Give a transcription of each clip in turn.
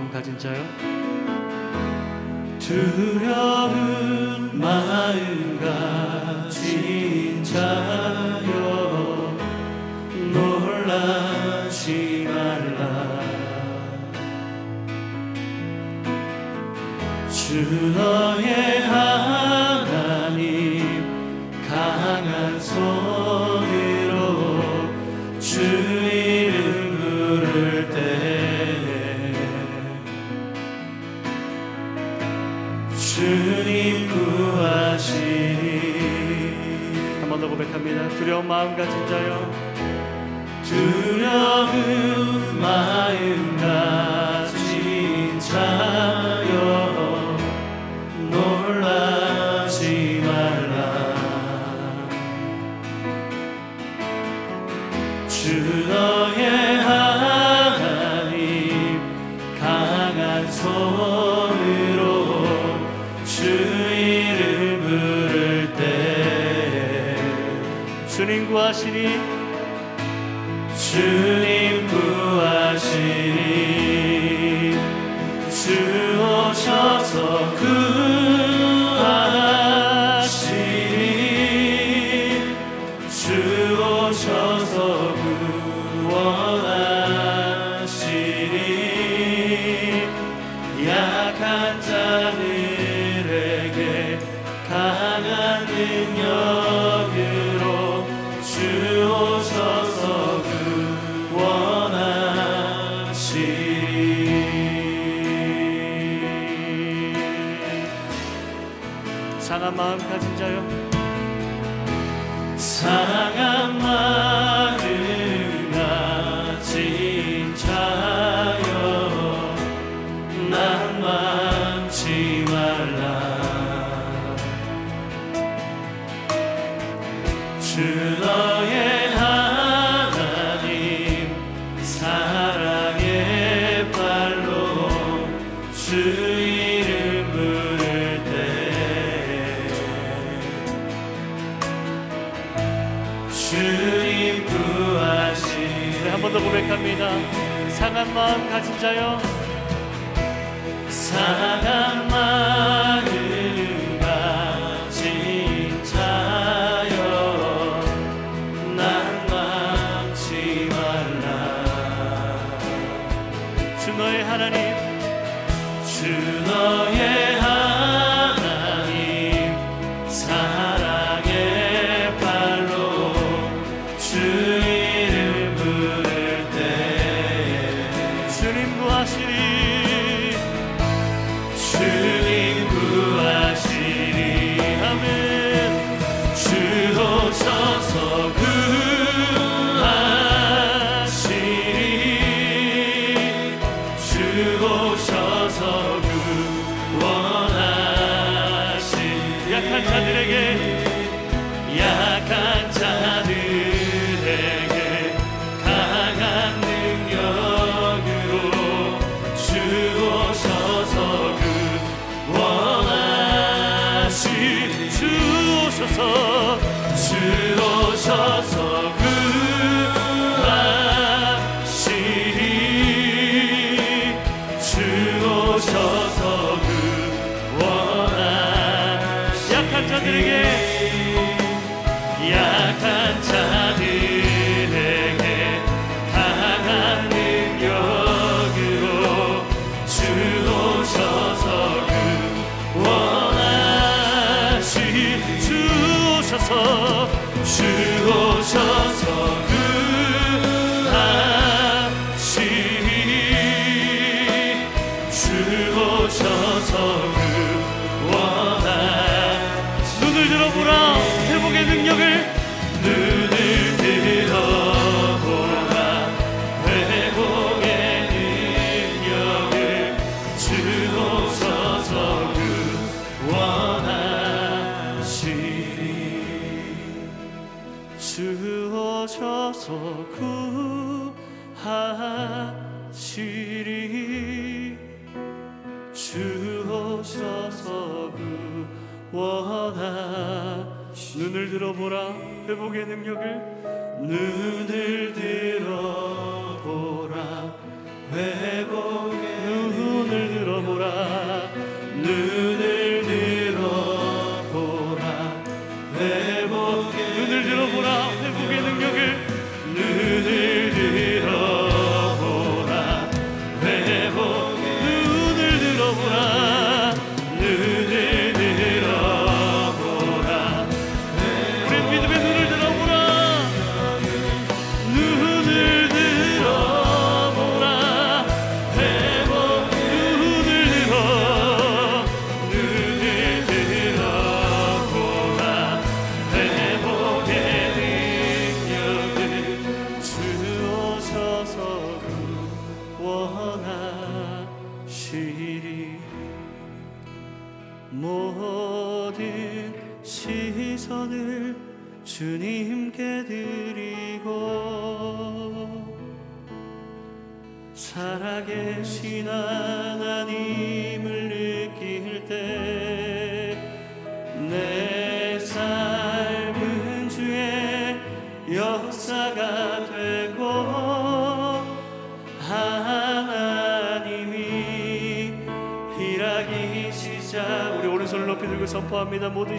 마음 가진 자요? 두려운 마음 가진 자 자여 약한 자들에게 강한 능력으로 주오셔서 구원하시리. 상한 마음 가진 자요 마음 가진 자여. 사랑 회복의 능력을 늘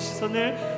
시선을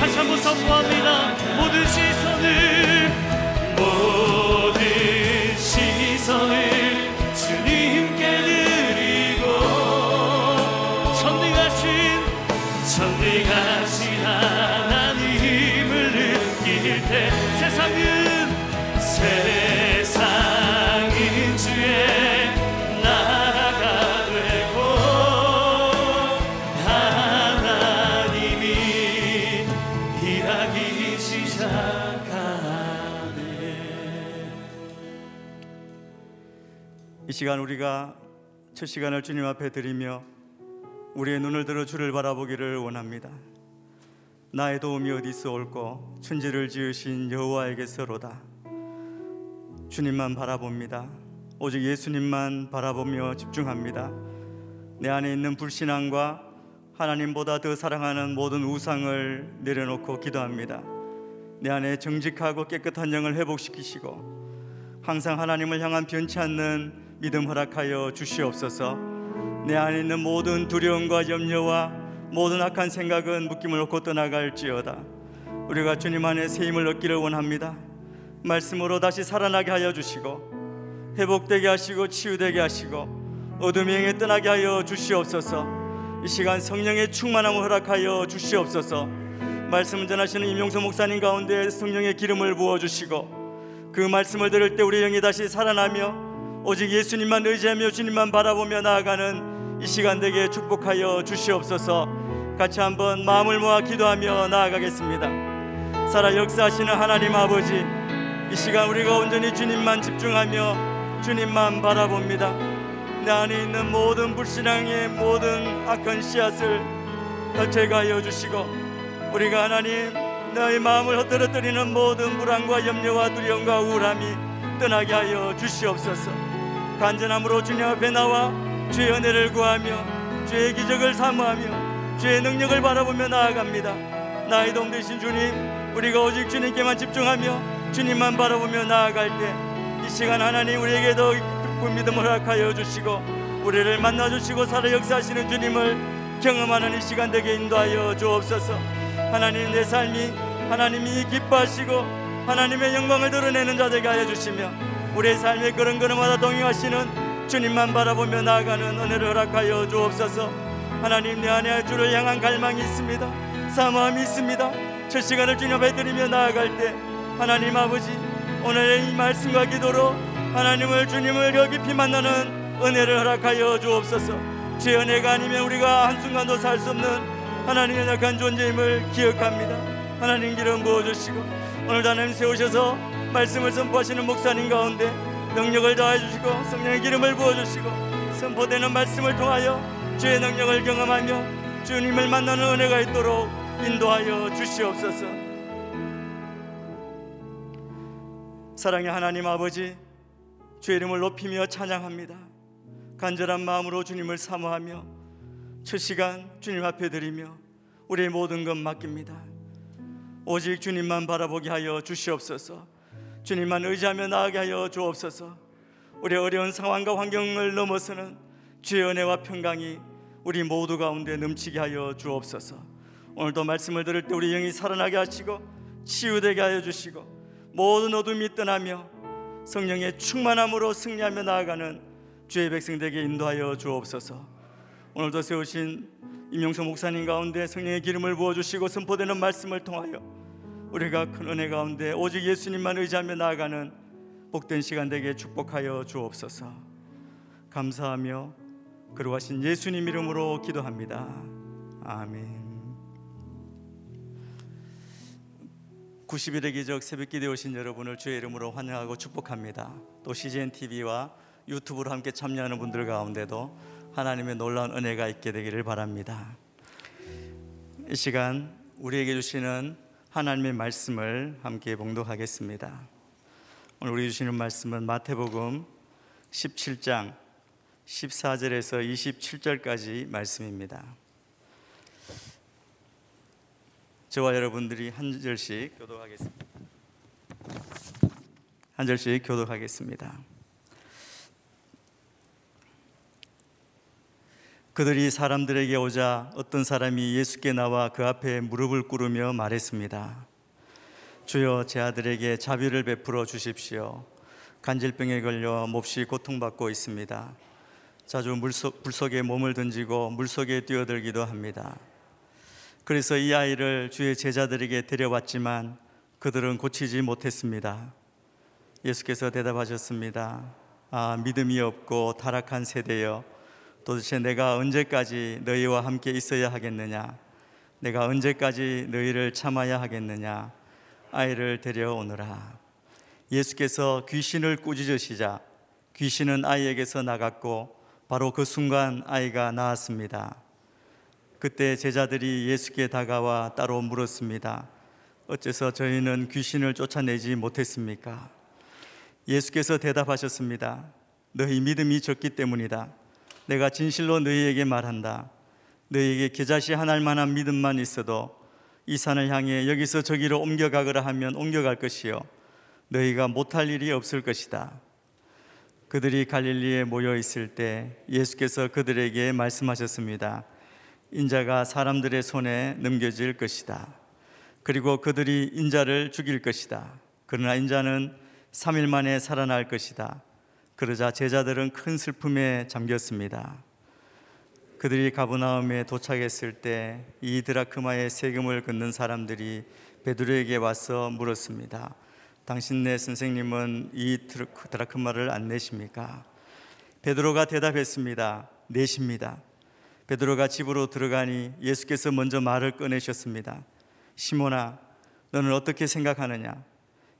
다시 한번 선포합니다. 모든 시선을 시간 우리가 첫 시간을 주님 앞에 드리며 우리의 눈을 들어 주를 바라보기를 원합니다. 나의 도움이 어디서 올고 천지를 지으신 여호와에게서로다. 주님만 바라봅니다. 오직 예수님만 바라보며 집중합니다. 내 안에 있는 불신앙과 하나님보다 더 사랑하는 모든 우상을 내려놓고 기도합니다. 내 안에 정직하고 깨끗한 영을 회복시키시고 항상 하나님을 향한 변치 않는 믿음 허락하여 주시옵소서. 내 안에 있는 모든 두려움과 염려와 모든 악한 생각은 묶임을 놓고 떠나갈지어다. 우리가 주님 안에 새 힘을 얻기를 원합니다. 말씀으로 다시 살아나게 하여 주시고 회복되게 하시고 치유되게 하시고 어둠의 영에 떠나게 하여 주시옵소서. 이 시간 성령의 충만함을 허락하여 주시옵소서. 말씀 전하시는 임용서 목사님 가운데 성령의 기름을 부어 주시고 그 말씀을 들을 때 우리 영이 다시 살아나며 오직 예수님만 의지하며 주님만 바라보며 나아가는 이 시간 되게 축복하여 주시옵소서. 같이 한번 마음을 모아 기도하며 나아가겠습니다. 살아 역사하시는 하나님 아버지, 이 시간 우리가 온전히 주님만 집중하며 주님만 바라봅니다. 내 안에 있는 모든 불신앙의 모든 악한 씨앗을 덜채가하여 주시고 우리가 하나님 너의 마음을 헛들어뜨리는 모든 불안과 염려와 두려움과 우울함이 떠나게 하여 주시옵소서. 간절함으로 주님 앞에 나와 주의 은혜를 구하며 주의 기적을 사모하며 주의 능력을 바라보며 나아갑니다. 나의 도움 되신 주님, 우리가 오직 주님께만 집중하며 주님만 바라보며 나아갈 때 이 시간 하나님 우리에게 더 기쁜 믿음을 허락하여 주시고 우리를 만나 주시고 살아 역사하시는 주님을 경험하는 이 시간 되게 인도하여 주옵소서. 하나님 내 삶이 하나님이 기뻐하시고 하나님의 영광을 드러내는 자 되게 하여 주시며 우리의 삶의 그런 걸음마다 동행하시는 주님만 바라보며 나아가는 은혜를 허락하여 주옵소서. 하나님 내 안에 주를 향한 갈망이 있습니다. 사모함이 있습니다. 첫 시간을 주님 앞에 드리며 나아갈 때 하나님 아버지 오늘의 이 말씀과 기도로 하나님을 주님을 여 깊이 만나는 은혜를 허락하여 주옵소서. 제 은혜가 아니면 우리가 한순간도 살 수 없는 하나님의 연약한 존재임을 기억합니다. 하나님 기름 부어주시고 오늘도 하나님 세우셔서 말씀을 선포하시는 목사님 가운데 능력을 더해 주시고 성령의 기름을 부어 주시고 선포되는 말씀을 통하여 주의 능력을 경험하며 주님을 만나는 은혜가 있도록 인도하여 주시옵소서. 사랑의 하나님 아버지 주의 이름을 높이며 찬양합니다. 간절한 마음으로 주님을 사모하며 첫 시간 주님 앞에 드리며 우리의 모든 것 맡깁니다. 오직 주님만 바라보게 하여 주시옵소서. 주님만 의지하며 나아가게 하여 주옵소서. 우리 어려운 상황과 환경을 넘어서는 주의 은혜와 평강이 우리 모두 가운데 넘치게 하여 주옵소서. 오늘도 말씀을 들을 때 우리 영이 살아나게 하시고 치유되게 하여 주시고 모든 어둠이 떠나며 성령의 충만함으로 승리하며 나아가는 주의 백성들에게 인도하여 주옵소서. 오늘도 세우신 임용석 목사님 가운데 성령의 기름을 부어 주시고 선포되는 말씀을 통하여 우리가 큰 은혜 가운데 오직 예수님만 의지하며 나아가는 복된 시간 되게 축복하여 주옵소서. 감사하며 그러하신 예수님 이름으로 기도합니다. 아멘. 90일의 기적 새벽기대 오신 여러분을 주의 이름으로 환영하고 축복합니다. 또 CGN TV와 유튜브로 함께 참여하는 분들 가운데도 하나님의 놀라운 은혜가 있게 되기를 바랍니다. 이 시간 우리에게 주시는 하나님의 말씀을 함께 봉독하겠습니다. 오늘 우리 주시는 말씀은 마태복음 17장 14절에서 27절까지 말씀입니다. 저와 여러분들이 한 절씩 교독하겠습니다. 한 절씩 교독하겠습니다. 그들이 사람들에게 오자 어떤 사람이 예수께 나와 그 앞에 무릎을 꿇으며 말했습니다. 주여 제 아들에게 자비를 베풀어 주십시오. 간질병에 걸려 몹시 고통받고 있습니다. 자주 물속, 물속에 몸을 던지고 물속에 뛰어들기도 합니다. 그래서 이 아이를 주의 제자들에게 데려왔지만 그들은 고치지 못했습니다. 예수께서 대답하셨습니다. 아, 믿음이 없고 타락한 세대여 도대체 내가 언제까지 너희와 함께 있어야 하겠느냐? 내가 언제까지 너희를 참아야 하겠느냐? 아이를 데려오너라. 예수께서 귀신을 꾸짖으시자 귀신은 아이에게서 나갔고 바로 그 순간 아이가 나았습니다. 그때 제자들이 예수께 다가와 따로 물었습니다. 어째서 저희는 귀신을 쫓아내지 못했습니까? 예수께서 대답하셨습니다. 너희 믿음이 적기 때문이다. 내가 진실로 너희에게 말한다. 너희에게 겨자씨 하나일 만한 믿음만 있어도 이 산을 향해 여기서 저기로 옮겨가거라 하면 옮겨갈 것이요 너희가 못할 일이 없을 것이다. 그들이 갈릴리에 모여 있을 때 예수께서 그들에게 말씀하셨습니다. 인자가 사람들의 손에 넘겨질 것이다. 그리고 그들이 인자를 죽일 것이다. 그러나 인자는 3일 만에 살아날 것이다. 그러자 제자들은 큰 슬픔에 잠겼습니다. 그들이 가브나움에 도착했을 때 이 드라크마의 세금을 걷는 사람들이 베드로에게 와서 물었습니다. 당신네 선생님은 이 드라크마를 안 내십니까? 베드로가 대답했습니다. 내십니다. 베드로가 집으로 들어가니 예수께서 먼저 말을 꺼내셨습니다. 시몬아, 너는 어떻게 생각하느냐?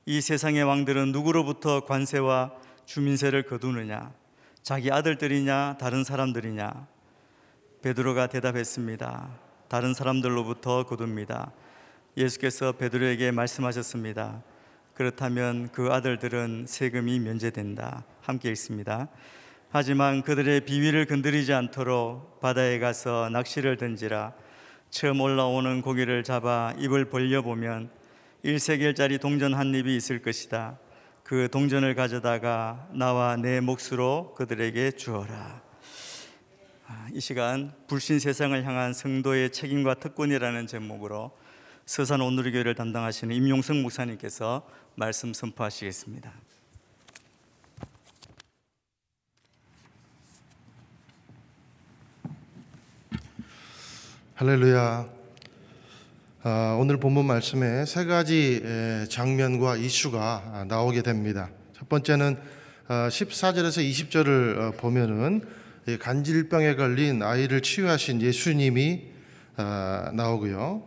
이 세상의 왕들은 누구로부터 관세와 주민세를 거두느냐? 자기 아들들이냐 다른 사람들이냐? 베드로가 대답했습니다. 다른 사람들로부터 거둡니다. 예수께서 베드로에게 말씀하셨습니다. 그렇다면 그 아들들은 세금이 면제된다. 함께 읽습니다. 하지만 그들의 비위를 건드리지 않도록 바다에 가서 낚시를 던지라. 처음 올라오는 고기를 잡아 입을 벌려 보면 일세겔짜리 동전 한 입이 있을 것이다. 그 동전을 가져다가 나와 내 몫으로 그들에게 주어라. 아, 이 시간 불신 세상을 향한 성도의 책임과 특권이라는 제목으로 서산 온누리교회를 담당하시는 임용성 목사님께서 말씀 선포하시겠습니다. 할렐루야. 아, 오늘 본문 말씀에 세 가지 장면과 이슈가 나오게 됩니다. 첫 번째는 14절에서 아, 20절을 어, 보면은 간질병에 걸린 아이를 치유하신 예수님이 아, 나오고요.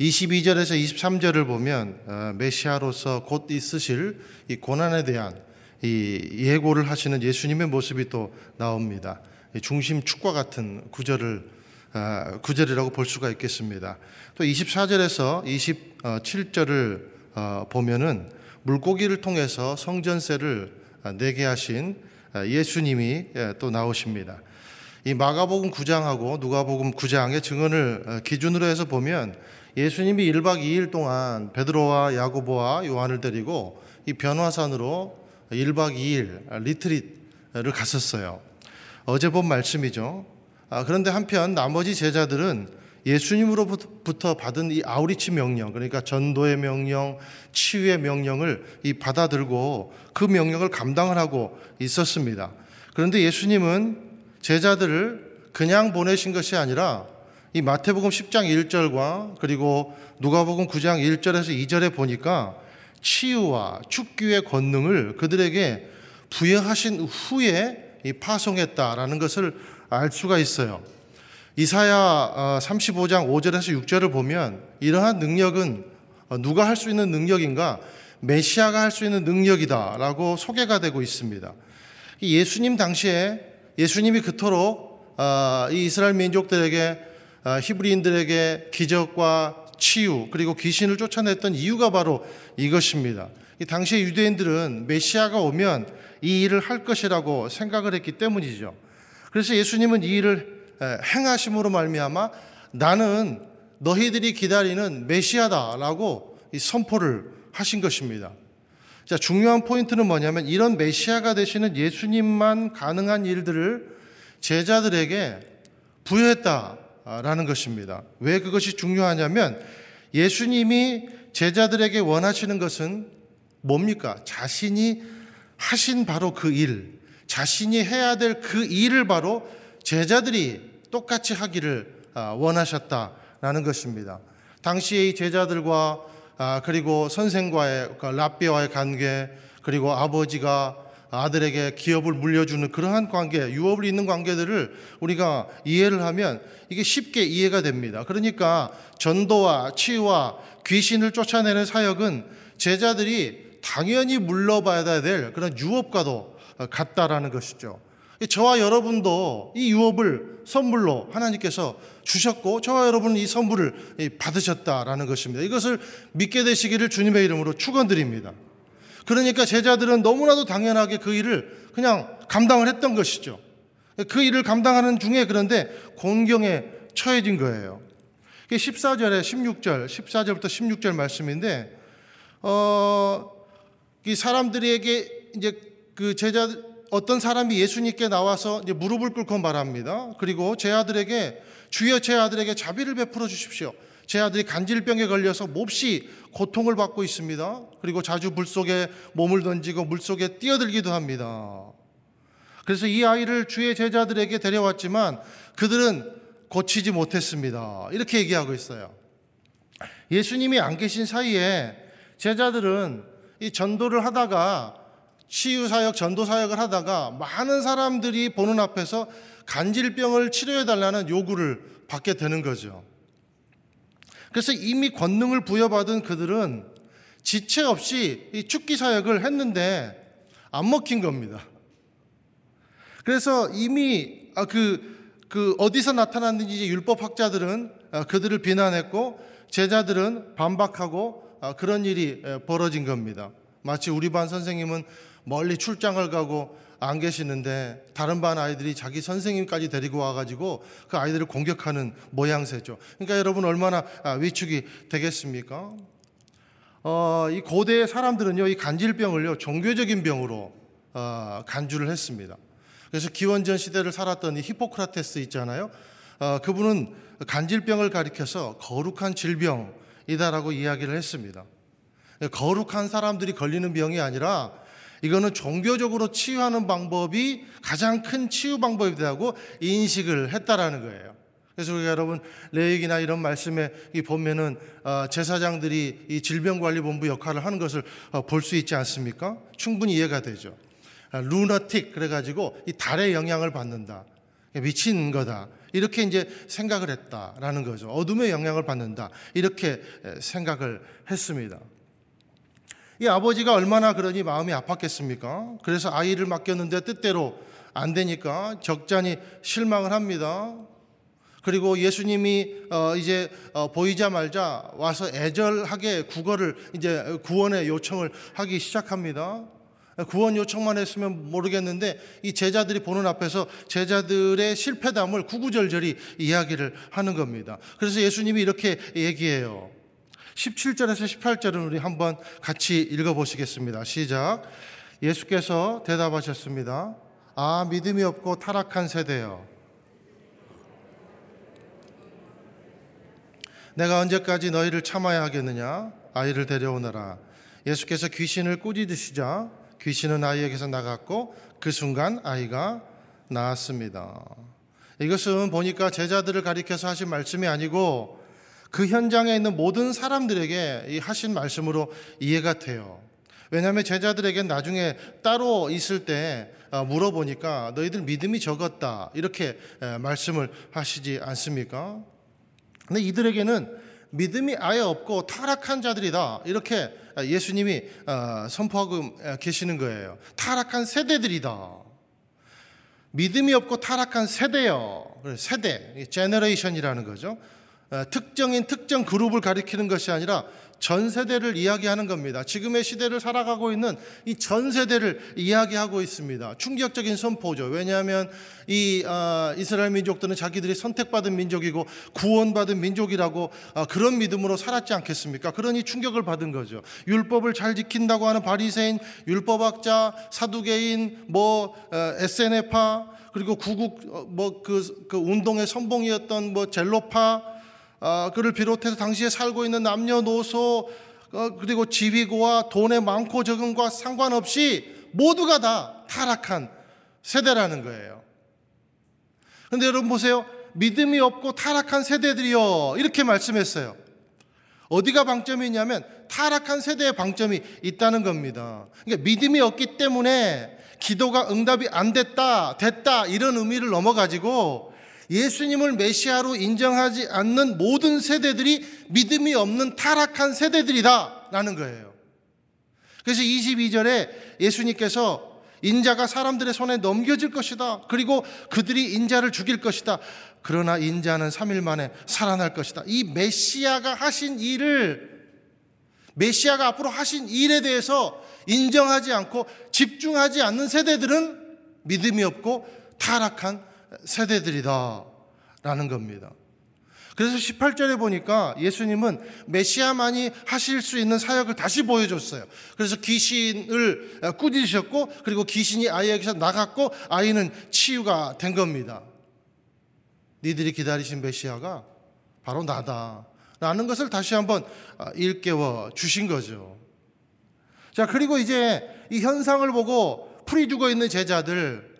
22절에서 23절을 보면 어, 메시아로서 곧 있으실 이 고난에 대한 이 예고를 하시는 예수님의 모습이 또 나옵니다. 중심 축과 같은 구절을 아, 구절이라고 볼 수가 있겠습니다. 또 24절에서 27절을 어, 보면은 물고기를 통해서 성전세를 아, 내게 하신 아, 예수님이 예, 또 나오십니다. 이 마가복음 9장하고 누가복음 9장의 증언을 어, 기준으로 해서 보면 예수님이 1박 2일 동안 베드로와 야고보와 요한을 데리고 이 변화산으로 1박 2일 리트릿을 갔었어요. 어제 본 말씀이죠. 아, 그런데 한편 나머지 제자들은 예수님으로부터 받은 이 아우리치 명령, 그러니까 전도의 명령, 치유의 명령을 이 받아들고 그 명령을 감당을 하고 있었습니다. 그런데 예수님은 제자들을 그냥 보내신 것이 아니라 이 마태복음 10장 1절과 그리고 누가복음 9장 1절에서 2절에 보니까 치유와 축기의 권능을 그들에게 부여하신 후에 파송했다라는 것을 알 수가 있어요. 이사야 35장 어, 5절에서 6절을 보면 이러한 능력은 어, 누가 할 수 있는 능력인가? 메시아가 할 수 있는 능력이다라고 소개가 되고 있습니다. 예수님 당시에 예수님이 그토록 어, 이 이스라엘 민족들에게 히브리인들에게 기적과 치유 그리고 귀신을 쫓아냈던 이유가 바로 이것입니다. 당시의 유대인들은 메시아가 오면 이 일을 할 것이라고 생각을 했기 때문이죠. 그래서 예수님은 이 일을 행하심으로 말미암아 나는 너희들이 기다리는 메시아다라고 선포를 하신 것입니다. 자, 중요한 포인트는 뭐냐면 이런 메시아가 되시는 예수님만 가능한 일들을 제자들에게 부여했다라는 것입니다. 왜 그것이 중요하냐면 예수님이 제자들에게 원하시는 것은 뭡니까? 자신이 하신 바로 그 일, 자신이 해야 될 그 일을 바로 제자들이 똑같이 하기를 아, 원하셨다라는 것입니다. 당시의 이 제자들과 아, 그리고 선생과의 그 랍비와의 관계 그리고 아버지가 아들에게 기업을 물려주는 그러한 관계, 유업을 잇는 관계들을 우리가 이해를 하면 이게 쉽게 이해가 됩니다. 그러니까 전도와 치유와 귀신을 쫓아내는 사역은 제자들이 당연히 물러봐야 될 그런 유업과도 같다라는 것이죠. 저와 여러분도 이 유업을 선물로 하나님께서 주셨고 저와 여러분은 이 선물을 받으셨다라는 것입니다. 이것을 믿게 되시기를 주님의 이름으로 축원드립니다. 그러니까 제자들은 너무나도 당연하게 그 일을 그냥 감당을 했던 것이죠. 그 일을 감당하는 중에 그런데 공경에 처해진 거예요. 14절에 16절, 14절부터 16절 말씀인데, 어, 이 사람들에게 이제 그 제자 어떤 사람이 예수님께 나와서 이제 무릎을 꿇고 말합니다. 그리고 제 아들에게 주여 제 아들에게 자비를 베풀어 주십시오. 제 아들이 간질병에 걸려서 몹시 고통을 받고 있습니다. 그리고 자주 물 속에 몸을 던지고 물 속에 뛰어들기도 합니다. 그래서 이 아이를 주의 제자들에게 데려왔지만 그들은 고치지 못했습니다. 이렇게 얘기하고 있어요. 예수님이 안 계신 사이에 제자들은 이 전도를 하다가 치유 사역, 전도 사역을 하다가 많은 사람들이 보는 앞에서 간질병을 치료해 달라는 요구를 받게 되는 거죠. 그래서 이미 권능을 부여받은 그들은 지체 없이 이 축기 사역을 했는데 안 먹힌 겁니다. 그래서 이미 아, 그, 그 어디서 나타났는지 율법학자들은 아, 그들을 비난했고 제자들은 반박하고 아, 그런 일이 벌어진 겁니다. 마치 우리 반 선생님은 멀리 출장을 가고 안 계시는데 다른 반 아이들이 자기 선생님까지 데리고 와가지고 그 아이들을 공격하는 모양새죠. 그러니까 여러분 얼마나 아, 위축이 되겠습니까? 어, 이 고대의 사람들은요, 이 간질병을요, 종교적인 병으로 어, 간주를 했습니다. 그래서 기원전 시대를 살았던 이 히포크라테스 있잖아요. 어, 그분은 간질병을 가리켜서 거룩한 질병이다라고 이야기를 했습니다. 거룩한 사람들이 걸리는 병이 아니라 이거는 종교적으로 치유하는 방법이 가장 큰 치유 방법이라고 인식을 했다라는 거예요. 그래서 우리가 여러분 레이기나 이런 말씀에 이 보면은 어, 제사장들이 이 질병관리본부 역할을 하는 것을 어, 볼수 있지 않습니까? 충분히 이해가 되죠. 아, 루너틱 그래가지고 이 달의 영향을 받는다. 미친 거다. 이렇게 이제 생각을 했다라는 거죠. 어둠의 영향을 받는다. 이렇게 생각을 했습니다. 이 아버지가 얼마나 그러니 마음이 아팠겠습니까? 그래서 아이를 맡겼는데 뜻대로 안 되니까 적잖이 실망을 합니다. 그리고 예수님이 어 이제 어 보이자 말자 와서 애절하게 국어를 이제 구원의 요청을 하기 시작합니다. 구원 요청만 했으면 모르겠는데 이 제자들이 보는 앞에서 제자들의 실패담을 구구절절히 이야기를 하는 겁니다. 그래서 예수님이 이렇게 얘기해요. 17절에서 18절은 우리 한번 같이 읽어 보시겠습니다. 시작. 예수께서 대답하셨습니다. 아, 믿음이 없고 타락한 세대여. 내가 언제까지 너희를 참아야 하겠느냐? 아이를 데려오너라. 예수께서 귀신을 꾸짖으시자 귀신은 아이에게서 나갔고 그 순간 아이가 나았습니다. 이것은 보니까 제자들을 가리켜서 하신 말씀이 아니고 그 현장에 있는 모든 사람들에게 하신 말씀으로 이해가 돼요. 왜냐하면 제자들에게 나중에 따로 있을 때 어, 물어보니까 너희들 믿음이 적었다 이렇게 말씀을 하시지 않습니까? 근데 이들에게는 믿음이 아예 없고 타락한 자들이다. 이렇게 예수님이 어, 선포하고 계시는 거예요. 타락한 세대들이다. 믿음이 없고 타락한 세대요. 세대, generation이라는 거죠. 어, 특정인 특정 그룹을 가리키는 것이 아니라 전 세대를 이야기하는 겁니다. 지금의 시대를 살아가고 있는 이 전 세대를 이야기하고 있습니다. 충격적인 선포죠. 왜냐하면 이 어, 이스라엘 민족들은 자기들이 선택받은 민족이고 구원받은 민족이라고 어, 그런 믿음으로 살았지 않겠습니까? 그러니 충격을 받은 거죠. 율법을 잘 지킨다고 하는 바리새인, 율법학자, 사두개인, 뭐 어, SNF파 그리고 구국 어, 뭐그 그 운동의 선봉이었던 뭐 젤로파 아, 그를 비롯해서 당시에 살고 있는 남녀노소 어, 그리고 지위고와 돈의 많고 적은과 상관없이 모두가 다 타락한 세대라는 거예요. 그런데 여러분 보세요. 믿음이 없고 타락한 세대들이요. 이렇게 말씀했어요. 어디가 방점이 있냐면 타락한 세대의 방점이 있다는 겁니다. 그러니까 믿음이 없기 때문에 기도가 응답이 안 됐다, 됐다, 이런 의미를 넘어가지고 예수님을 메시아로 인정하지 않는 모든 세대들이 믿음이 없는 타락한 세대들이다. 라는 거예요. 그래서 22절에 예수님께서 인자가 사람들의 손에 넘겨질 것이다. 그리고 그들이 인자를 죽일 것이다. 그러나 인자는 3일 만에 살아날 것이다. 이 메시아가 하신 일을 메시아가 앞으로 하신 일에 대해서 인정하지 않고 집중하지 않는 세대들은 믿음이 없고 타락한 세대들이다. 라는 겁니다. 그래서 18절에 보니까 예수님은 메시아만이 하실 수 있는 사역을 다시 보여줬어요. 그래서 귀신을 꾸짖으셨고, 그리고 귀신이 아이에게서 나갔고, 아이는 치유가 된 겁니다. 니들이 기다리신 메시아가 바로 나다. 라는 것을 다시 한번 일깨워 주신 거죠. 자, 그리고 이제 이 현상을 보고 풀이 죽어 있는 제자들,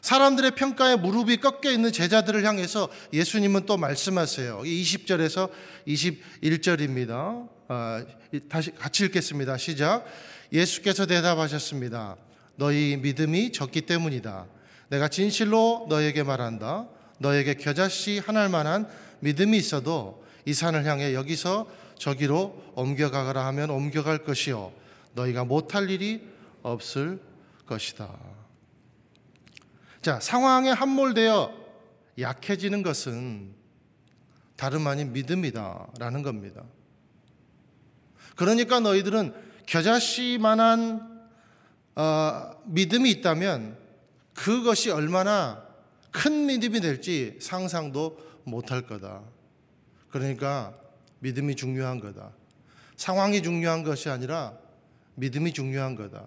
사람들의 평가에 무릎이 꺾여 있는 제자들을 향해서 예수님은 또 말씀하세요. 20절에서 21절입니다. 아, 다시 같이 읽겠습니다. 시작. 예수께서 대답하셨습니다. 너희 믿음이 적기 때문이다. 내가 진실로 너에게 말한다. 너에게 겨자씨 하나 만한 믿음이 있어도 이 산을 향해 여기서 저기로 옮겨가거라 하면 옮겨갈 것이요. 너희가 못할 일이 없을 것이다. 자, 상황에 함몰되어 약해지는 것은 다름 아닌 믿음이다라는 겁니다. 그러니까 너희들은 겨자씨만한 어, 믿음이 있다면 그것이 얼마나 큰 믿음이 될지 상상도 못할 거다. 그러니까 믿음이 중요한 거다. 상황이 중요한 것이 아니라 믿음이 중요한 거다.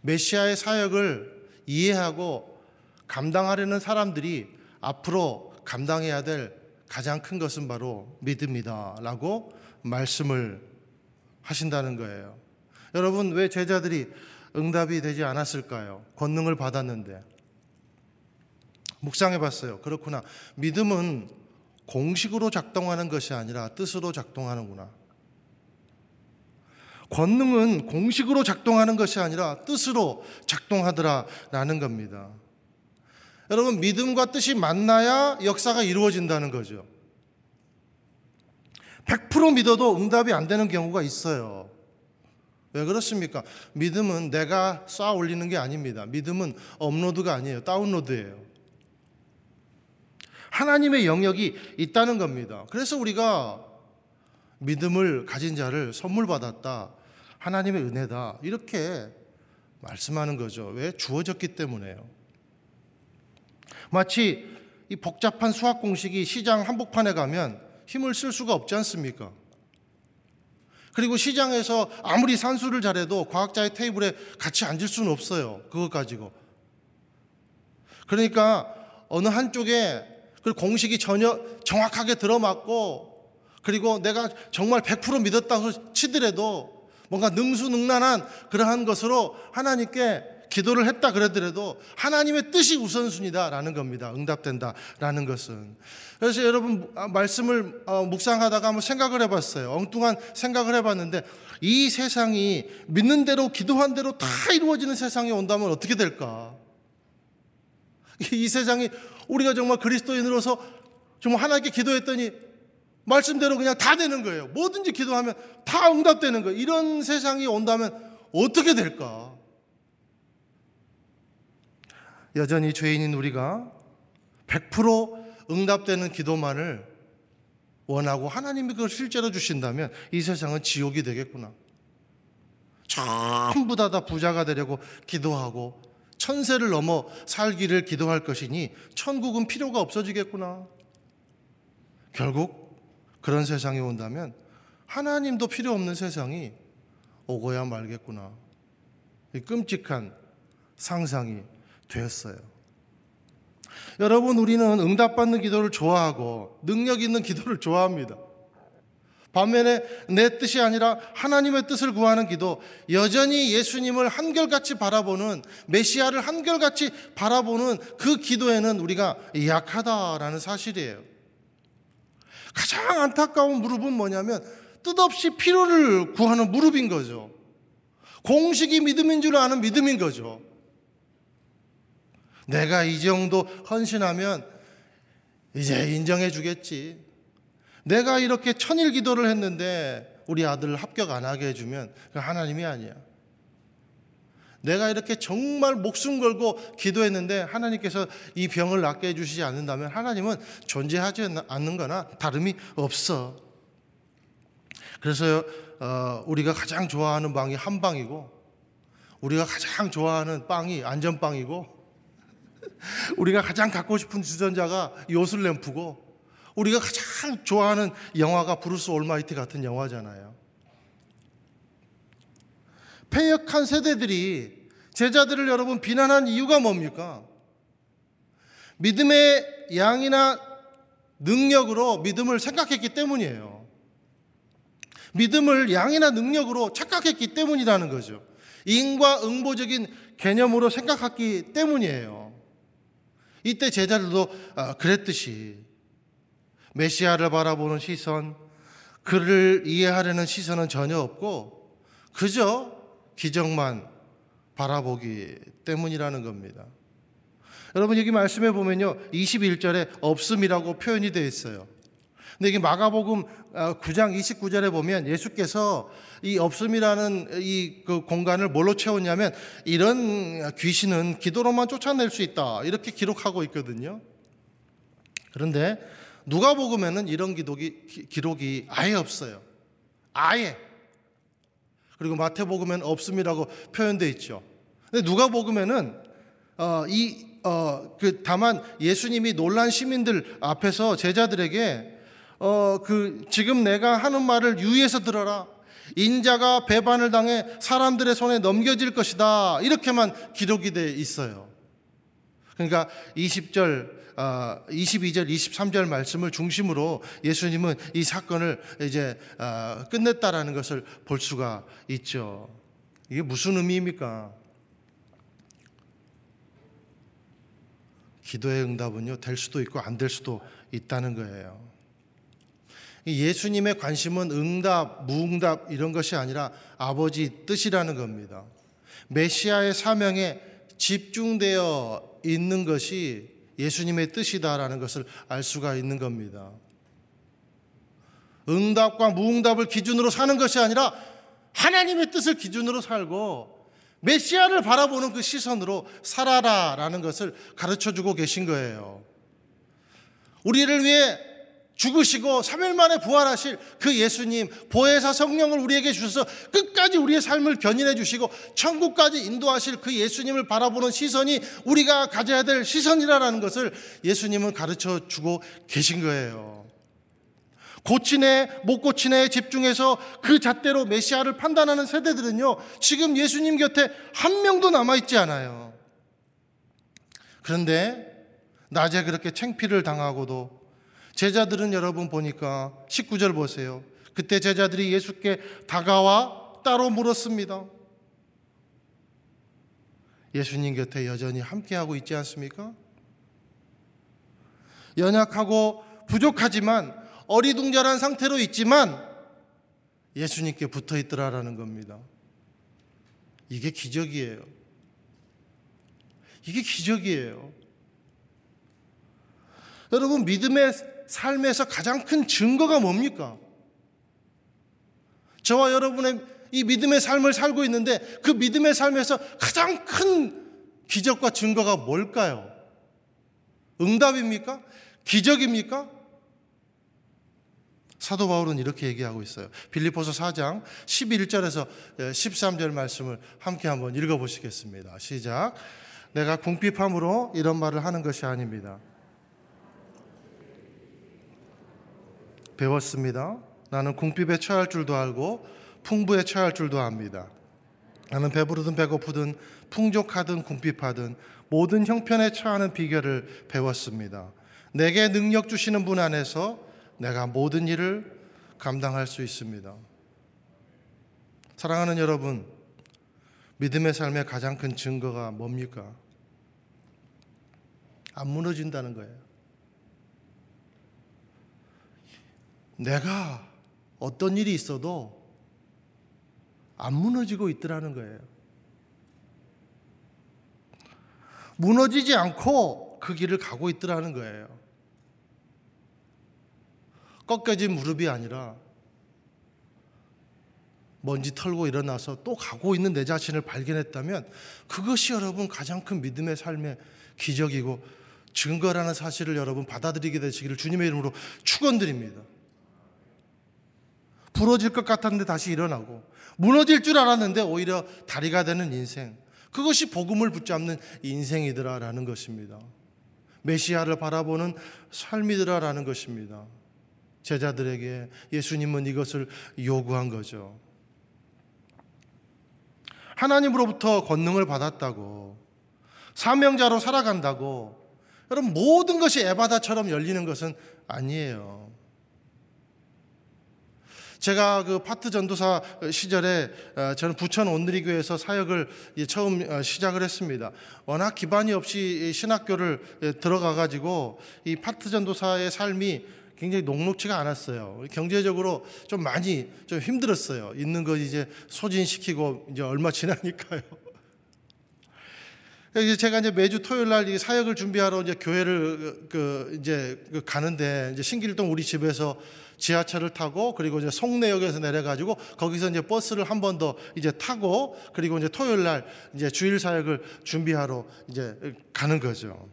메시아의 사역을 이해하고 감당하려는 사람들이 앞으로 감당해야 될 가장 큰 것은 바로 믿음이다 라고 말씀을 하신다는 거예요. 여러분 왜 제자들이 응답이 되지 않았을까요? 권능을 받았는데 묵상해 봤어요. 그렇구나. 믿음은 공식으로 작동하는 것이 아니라 뜻으로 작동하는구나. 권능은 공식으로 작동하는 것이 아니라 뜻으로 작동하더라라는 겁니다. 여러분, 믿음과 뜻이 만나야 역사가 이루어진다는 거죠. 100% 믿어도 응답이 안 되는 경우가 있어요. 왜 그렇습니까? 믿음은 내가 쌓아 올리는 게 아닙니다. 믿음은 업로드가 아니에요. 다운로드예요. 하나님의 영역이 있다는 겁니다. 그래서 우리가 믿음을 가진 자를 선물 받았다. 하나님의 은혜다. 이렇게 말씀하는 거죠. 왜? 주어졌기 때문에요. 마치 이 복잡한 수학 공식이 시장 한복판에 가면 힘을 쓸 수가 없지 않습니까? 그리고 시장에서 아무리 산수를 잘해도 과학자의 테이블에 같이 앉을 수는 없어요. 그것 가지고. 그러니까 어느 한쪽에 그 공식이 전혀 정확하게 들어맞고 그리고 내가 정말 100% 믿었다고 치더라도 뭔가 능수능란한 그러한 것으로 하나님께 기도를 했다 그러더라도 하나님의 뜻이 우선순위다라는 겁니다. 응답된다라는 것은. 그래서 여러분 아, 말씀을 어, 묵상하다가 한번 생각을 해봤어요. 엉뚱한 생각을 해봤는데 이 세상이 믿는 대로 기도한 대로 다 이루어지는 세상이 온다면 어떻게 될까? 이 세상이 우리가 정말 그리스도인으로서 정말 하나님께 기도했더니 말씀대로 그냥 다 되는 거예요. 뭐든지 기도하면 다 응답되는 거예요. 이런 세상이 온다면 어떻게 될까? 여전히 죄인인 우리가 100% 응답되는 기도만을 원하고 하나님이 그걸 실제로 주신다면 이 세상은 지옥이 되겠구나. 전부 다 다 부자가 되려고 기도하고 천세를 넘어 살기를 기도할 것이니 천국은 필요가 없어지겠구나. 결국 그런 세상이 온다면 하나님도 필요 없는 세상이 오고야 말겠구나. 이 끔찍한 상상이 되었어요. 여러분, 우리는 응답받는 기도를 좋아하고 능력 있는 기도를 좋아합니다. 반면에 내 뜻이 아니라 하나님의 뜻을 구하는 기도, 여전히 예수님을 한결같이 바라보는, 메시아를 한결같이 바라보는 그 기도에는 우리가 약하다라는 사실이에요. 가장 안타까운 무릎은 뭐냐면 뜻없이 필요를 구하는 무릎인 거죠. 공식이 믿음인 줄 아는 믿음인 거죠. 내가 이 정도 헌신하면 이제 인정해 주겠지. 내가 이렇게 천일 기도를 했는데 우리 아들 합격 안 하게 해주면 그 하나님이 아니야. 내가 이렇게 정말 목숨 걸고 기도했는데 하나님께서 이 병을 낫게 해주시지 않는다면 하나님은 존재하지 않는 거나 다름이 없어. 그래서 어, 우리가 가장 좋아하는 빵이 한방이고 우리가 가장 좋아하는 빵이 안전빵이고 우리가 가장 갖고 싶은 주전자가 요술램프고 우리가 가장 좋아하는 영화가 브루스 올마이티 같은 영화잖아요. 패역한 세대들이 제자들을 여러분 비난한 이유가 뭡니까? 믿음의 양이나 능력으로 믿음을 생각했기 때문이에요. 믿음을 양이나 능력으로 착각했기 때문이라는 거죠. 인과 응보적인 개념으로 생각했기 때문이에요. 이때 제자들도 아, 그랬듯이 메시아를 바라보는 시선, 그를 이해하려는 시선은 전혀 없고 그저 기적만 바라보기 때문이라는 겁니다. 여러분 여기 말씀해 보면요. 21절에 없음이라고 표현이 되어 있어요. 근데 이게 마가복음 9장 아, 29절에 보면 예수께서 이 없음이라는 이 그 공간을 뭘로 채웠냐면 이런 귀신은 기도로만 쫓아낼 수 있다. 이렇게 기록하고 있거든요. 그런데 누가복음에는 이런 기록이, 기록이 아예 없어요. 아예. 그리고 마태복음에는 없음이라고 표현되어 있죠. 근데 누가복음에는 어, 이 어, 그 다만 예수님이 놀란 시민들 앞에서 제자들에게 어, 그, 지금 내가 하는 말을 유의해서 들어라. 인자가 배반을 당해 사람들의 손에 넘겨질 것이다. 이렇게만 기록이 돼 있어요. 그러니까 20절, 어, 22절, 23절 말씀을 중심으로 예수님은 이 사건을 이제 어, 끝냈다라는 것을 볼 수가 있죠. 이게 무슨 의미입니까? 기도의 응답은요, 될 수도 있고 안 될 수도 있다는 거예요. 예수님의 관심은 응답, 무응답 이런 것이 아니라 아버지 뜻이라는 겁니다. 메시아의 사명에 집중되어 있는 것이 예수님의 뜻이다라는 것을 알 수가 있는 겁니다. 응답과 무응답을 기준으로 사는 것이 아니라 하나님의 뜻을 기준으로 살고 메시아를 바라보는 그 시선으로 살아라 라는 것을 가르쳐 주고 계신 거예요. 우리를 위해 죽으시고 3일 만에 부활하실 그 예수님, 보혜사 성령을 우리에게 주셔서 끝까지 우리의 삶을 견인해 주시고 천국까지 인도하실 그 예수님을 바라보는 시선이 우리가 가져야 될 시선이라는 것을 예수님은 가르쳐 주고 계신 거예요. 고치네, 못 고치네에 집중해서 그 잣대로 메시아를 판단하는 세대들은요, 지금 예수님 곁에 한 명도 남아있지 않아요. 그런데 낮에 그렇게 챙피를 당하고도 제자들은 여러분 보니까 19절 보세요. 그때 제자들이 예수께 다가와 따로 물었습니다. 예수님 곁에 여전히 함께하고 있지 않습니까? 연약하고 부족하지만 어리둥절한 상태로 있지만 예수님께 붙어 있더라라는 겁니다. 이게 기적이에요. 이게 기적이에요. 여러분, 믿음의 삶에서 가장 큰 증거가 뭡니까? 저와 여러분의 이 믿음의 삶을 살고 있는데 그 믿음의 삶에서 가장 큰 기적과 증거가 뭘까요? 응답입니까? 기적입니까? 사도 바울은 이렇게 얘기하고 있어요. 빌리포서 4장 11절에서 13절 말씀을 함께 한번 읽어 보시겠습니다. 시작. 내가 궁핍함으로 이런 말을 하는 것이 아닙니다. 배웠습니다. 나는 궁핍에 처할 줄도 알고 풍부에 처할 줄도 압니다. 나는 배부르든 배고프든 풍족하든 궁핍하든 모든 형편에 처하는 비결을 배웠습니다. 내게 능력 주시는 분 안에서 내가 모든 일을 감당할 수 있습니다. 사랑하는 여러분, 믿음의 삶의 가장 큰 증거가 뭡니까? 안 무너진다는 거예요. 내가 어떤 일이 있어도 안 무너지고 있더라는 거예요. 무너지지 않고 그 길을 가고 있더라는 거예요. 꺾여진 무릎이 아니라 먼지 털고 일어나서 또 가고 있는 내 자신을 발견했다면 그것이 여러분 가장 큰 믿음의 삶의 기적이고 증거라는 사실을 여러분 받아들이게 되시기를 주님의 이름으로 축원드립니다. 부러질 것 같았는데 다시 일어나고 무너질 줄 알았는데 오히려 다리가 되는 인생 그것이 복음을 붙잡는 인생이더라라는 것입니다. 메시아를 바라보는 삶이더라라는 것입니다. 제자들에게 예수님은 이것을 요구한 거죠. 하나님으로부터 권능을 받았다고 사명자로 살아간다고 여러분 모든 것이 에바다처럼 열리는 것은 아니에요. 제가 그 파트 전도사 시절에 어, 저는 부천 온누리교회에서 사역을 처음 어, 시작을 했습니다. 워낙 기반이 없이 신학교를 예, 들어가 가지고 이 파트 전도사의 삶이 굉장히 녹록지가 않았어요. 경제적으로 좀 많이 좀 힘들었어요. 있는 거 이제 소진시키고 이제 얼마 지나니까요. 제가 이제 매주 토요일 날 사역을 준비하러 이제 교회를 그 이제 그 가는데 이제 신길동 우리 집에서 지하철을 타고 그리고 이제 송내역에서 내려가지고 거기서 이제 버스를 한 번 더 이제 타고 그리고 이제 토요일 날 이제 주일 사역을 준비하러 이제 가는 거죠.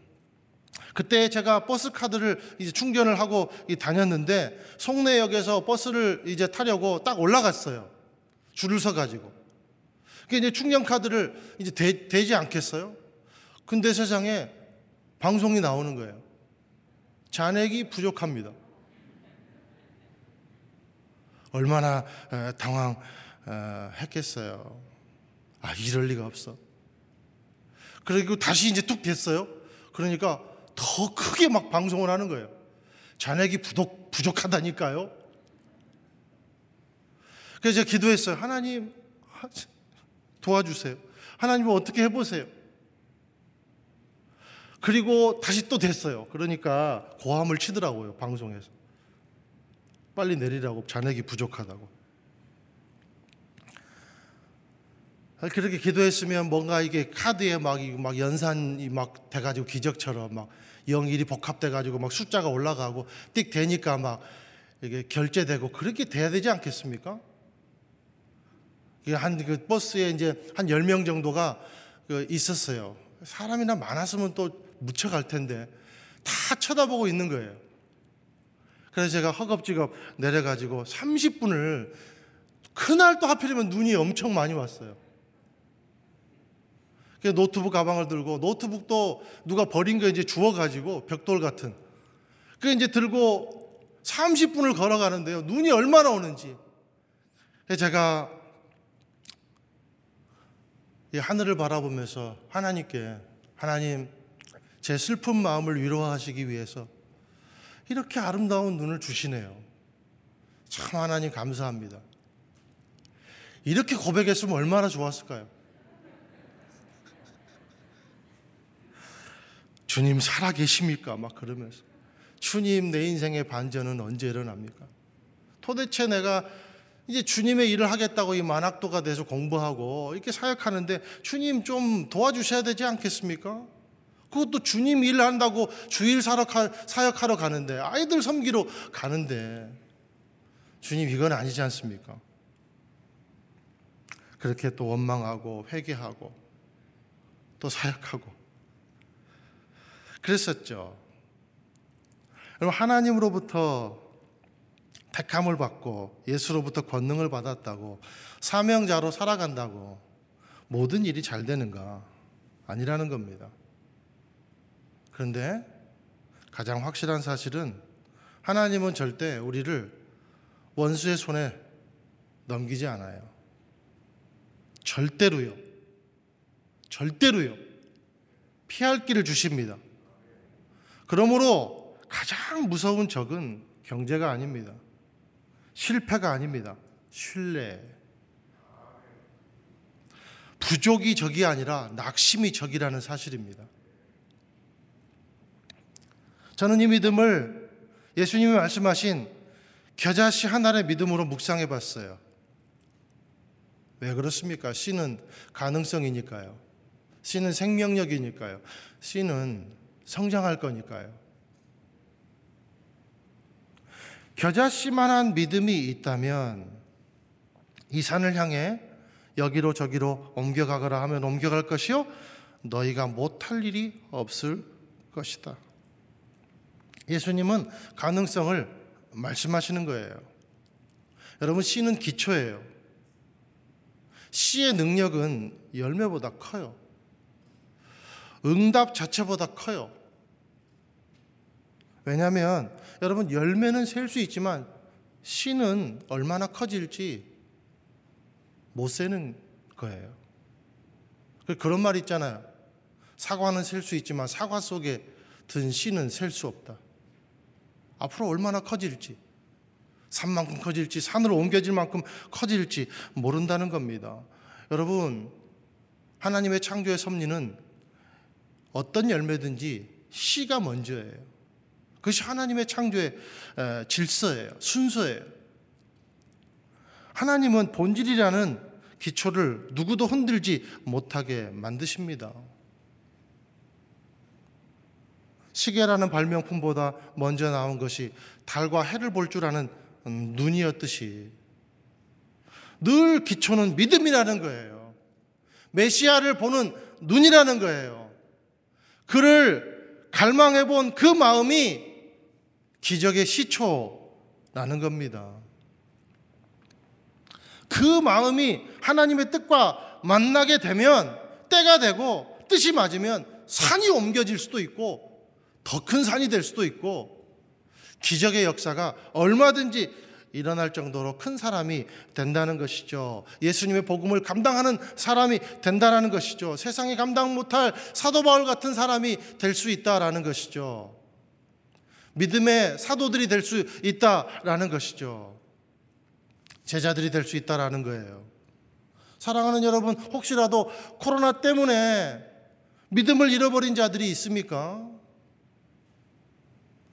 그때 제가 버스 카드를 이제 충전을 하고 다녔는데 송내역에서 버스를 이제 타려고 딱 올라갔어요. 줄을 서 가지고. 그 이제 충전 카드를 이제 되, 되지 않겠어요? 근데 세상에 방송이 나오는 거예요. 잔액이 부족합니다. 얼마나 당황했겠어요. 아, 이럴 리가 없어. 그리고 다시 이제 뚝 됐어요. 그러니까 더 크게 막 방송을 하는 거예요. 잔액이 부족, 부족하다니까요. 그래서 제가 기도했어요. 하나님, 도와주세요. 하나님 어떻게 해보세요. 그리고 다시 또 됐어요. 그러니까 고함을 치더라고요, 방송에서. 빨리 내리라고 잔액이 부족하다고. 그렇게 기도했으면 뭔가 이게 카드에 막, 막 연산이 막 돼가지고 기적처럼 막 영일이 복합돼 가지고 막 숫자가 올라가고 띡 되니까 막 이게 결제되고 그렇게 돼야 되지 않겠습니까? 한그 버스에 이제 한 10명 정도가 그 있었어요. 사람이나 많았으면 또 묻혀갈 텐데 다 쳐다보고 있는 거예요. 그래서 제가 허겁지겁 내려가지고 30분을 그날 또 하필이면 눈이 엄청 많이 왔어요. 노트북 가방을 들고 노트북도 누가 버린 거 이제 주워가지고 벽돌 같은 그 이제 들고 30분을 걸어가는데요. 눈이 얼마나 오는지. 제가 이 하늘을 바라보면서 하나님께 하나님 제 슬픈 마음을 위로하시기 위해서 이렇게 아름다운 눈을 주시네요. 참 하나님 감사합니다. 이렇게 고백했으면 얼마나 좋았을까요? 주님 살아 계십니까? 막 그러면서 주님 내 인생의 반전은 언제 일어납니까? 도대체 내가 이제 주님의 일을 하겠다고 이 만학도가 돼서 공부하고 이렇게 사역하는데 주님 좀 도와주셔야 되지 않겠습니까? 그것도 주님 일 한다고 주일 사역하러 가는데 아이들 섬기러 가는데 주님 이건 아니지 않습니까? 그렇게 또 원망하고 회개하고 또 사역하고 그랬었죠. 여러분 하나님으로부터 택함을 받고 예수로부터 권능을 받았다고 사명자로 살아간다고 모든 일이 잘 되는가 아니라는 겁니다. 그런데 가장 확실한 사실은 하나님은 절대 우리를 원수의 손에 넘기지 않아요. 절대로요. 절대로요. 피할 길을 주십니다. 그러므로 가장 무서운 적은 경제가 아닙니다. 실패가 아닙니다. 신뢰. 부족이 적이 아니라 낙심이 적이라는 사실입니다. 저는 이 믿음을 예수님이 말씀하신 겨자씨 하나의 믿음으로 묵상해 봤어요. 왜 그렇습니까? 씨는 가능성이니까요. 씨는 생명력이니까요. 씨는 성장할 거니까요. 겨자씨만한 믿음이 있다면 이 산을 향해 여기로 저기로 옮겨가거라 하면 옮겨갈 것이요 너희가 못할 일이 없을 것이다. 예수님은 가능성을 말씀하시는 거예요. 여러분 씨는 기초예요. 씨의 능력은 열매보다 커요. 응답 자체보다 커요. 왜냐하면 여러분 열매는 셀 수 있지만 씨는 얼마나 커질지 못 세는 거예요. 그 그런 말 있잖아요. 사과는 셀 수 있지만 사과 속에 든 씨는 셀 수 없다. 앞으로 얼마나 커질지, 산만큼 커질지, 산으로 옮겨질 만큼 커질지 모른다는 겁니다. 여러분, 하나님의 창조의 섭리는 어떤 열매든지 씨가 먼저예요. 그것이 하나님의 창조의 질서예요. 순서예요. 하나님은 본질이라는 기초를 누구도 흔들지 못하게 만드십니다. 시계라는 발명품보다 먼저 나온 것이 달과 해를 볼 줄 아는 눈이었듯이 늘 기초는 믿음이라는 거예요. 메시아를 보는 눈이라는 거예요. 그를 갈망해 본 그 마음이 기적의 시초라는 겁니다. 그 마음이 하나님의 뜻과 만나게 되면 때가 되고 뜻이 맞으면 산이 옮겨질 수도 있고 더 큰 산이 될 수도 있고 기적의 역사가 얼마든지 일어날 정도로 큰 사람이 된다는 것이죠. 예수님의 복음을 감당하는 사람이 된다라는 것이죠. 세상에 감당 못할 사도 바울 같은 사람이 될 수 있다라는 것이죠. 믿음의 사도들이 될 수 있다라는 것이죠. 제자들이 될 수 있다라는 거예요. 사랑하는 여러분, 혹시라도 코로나 때문에 믿음을 잃어버린 자들이 있습니까?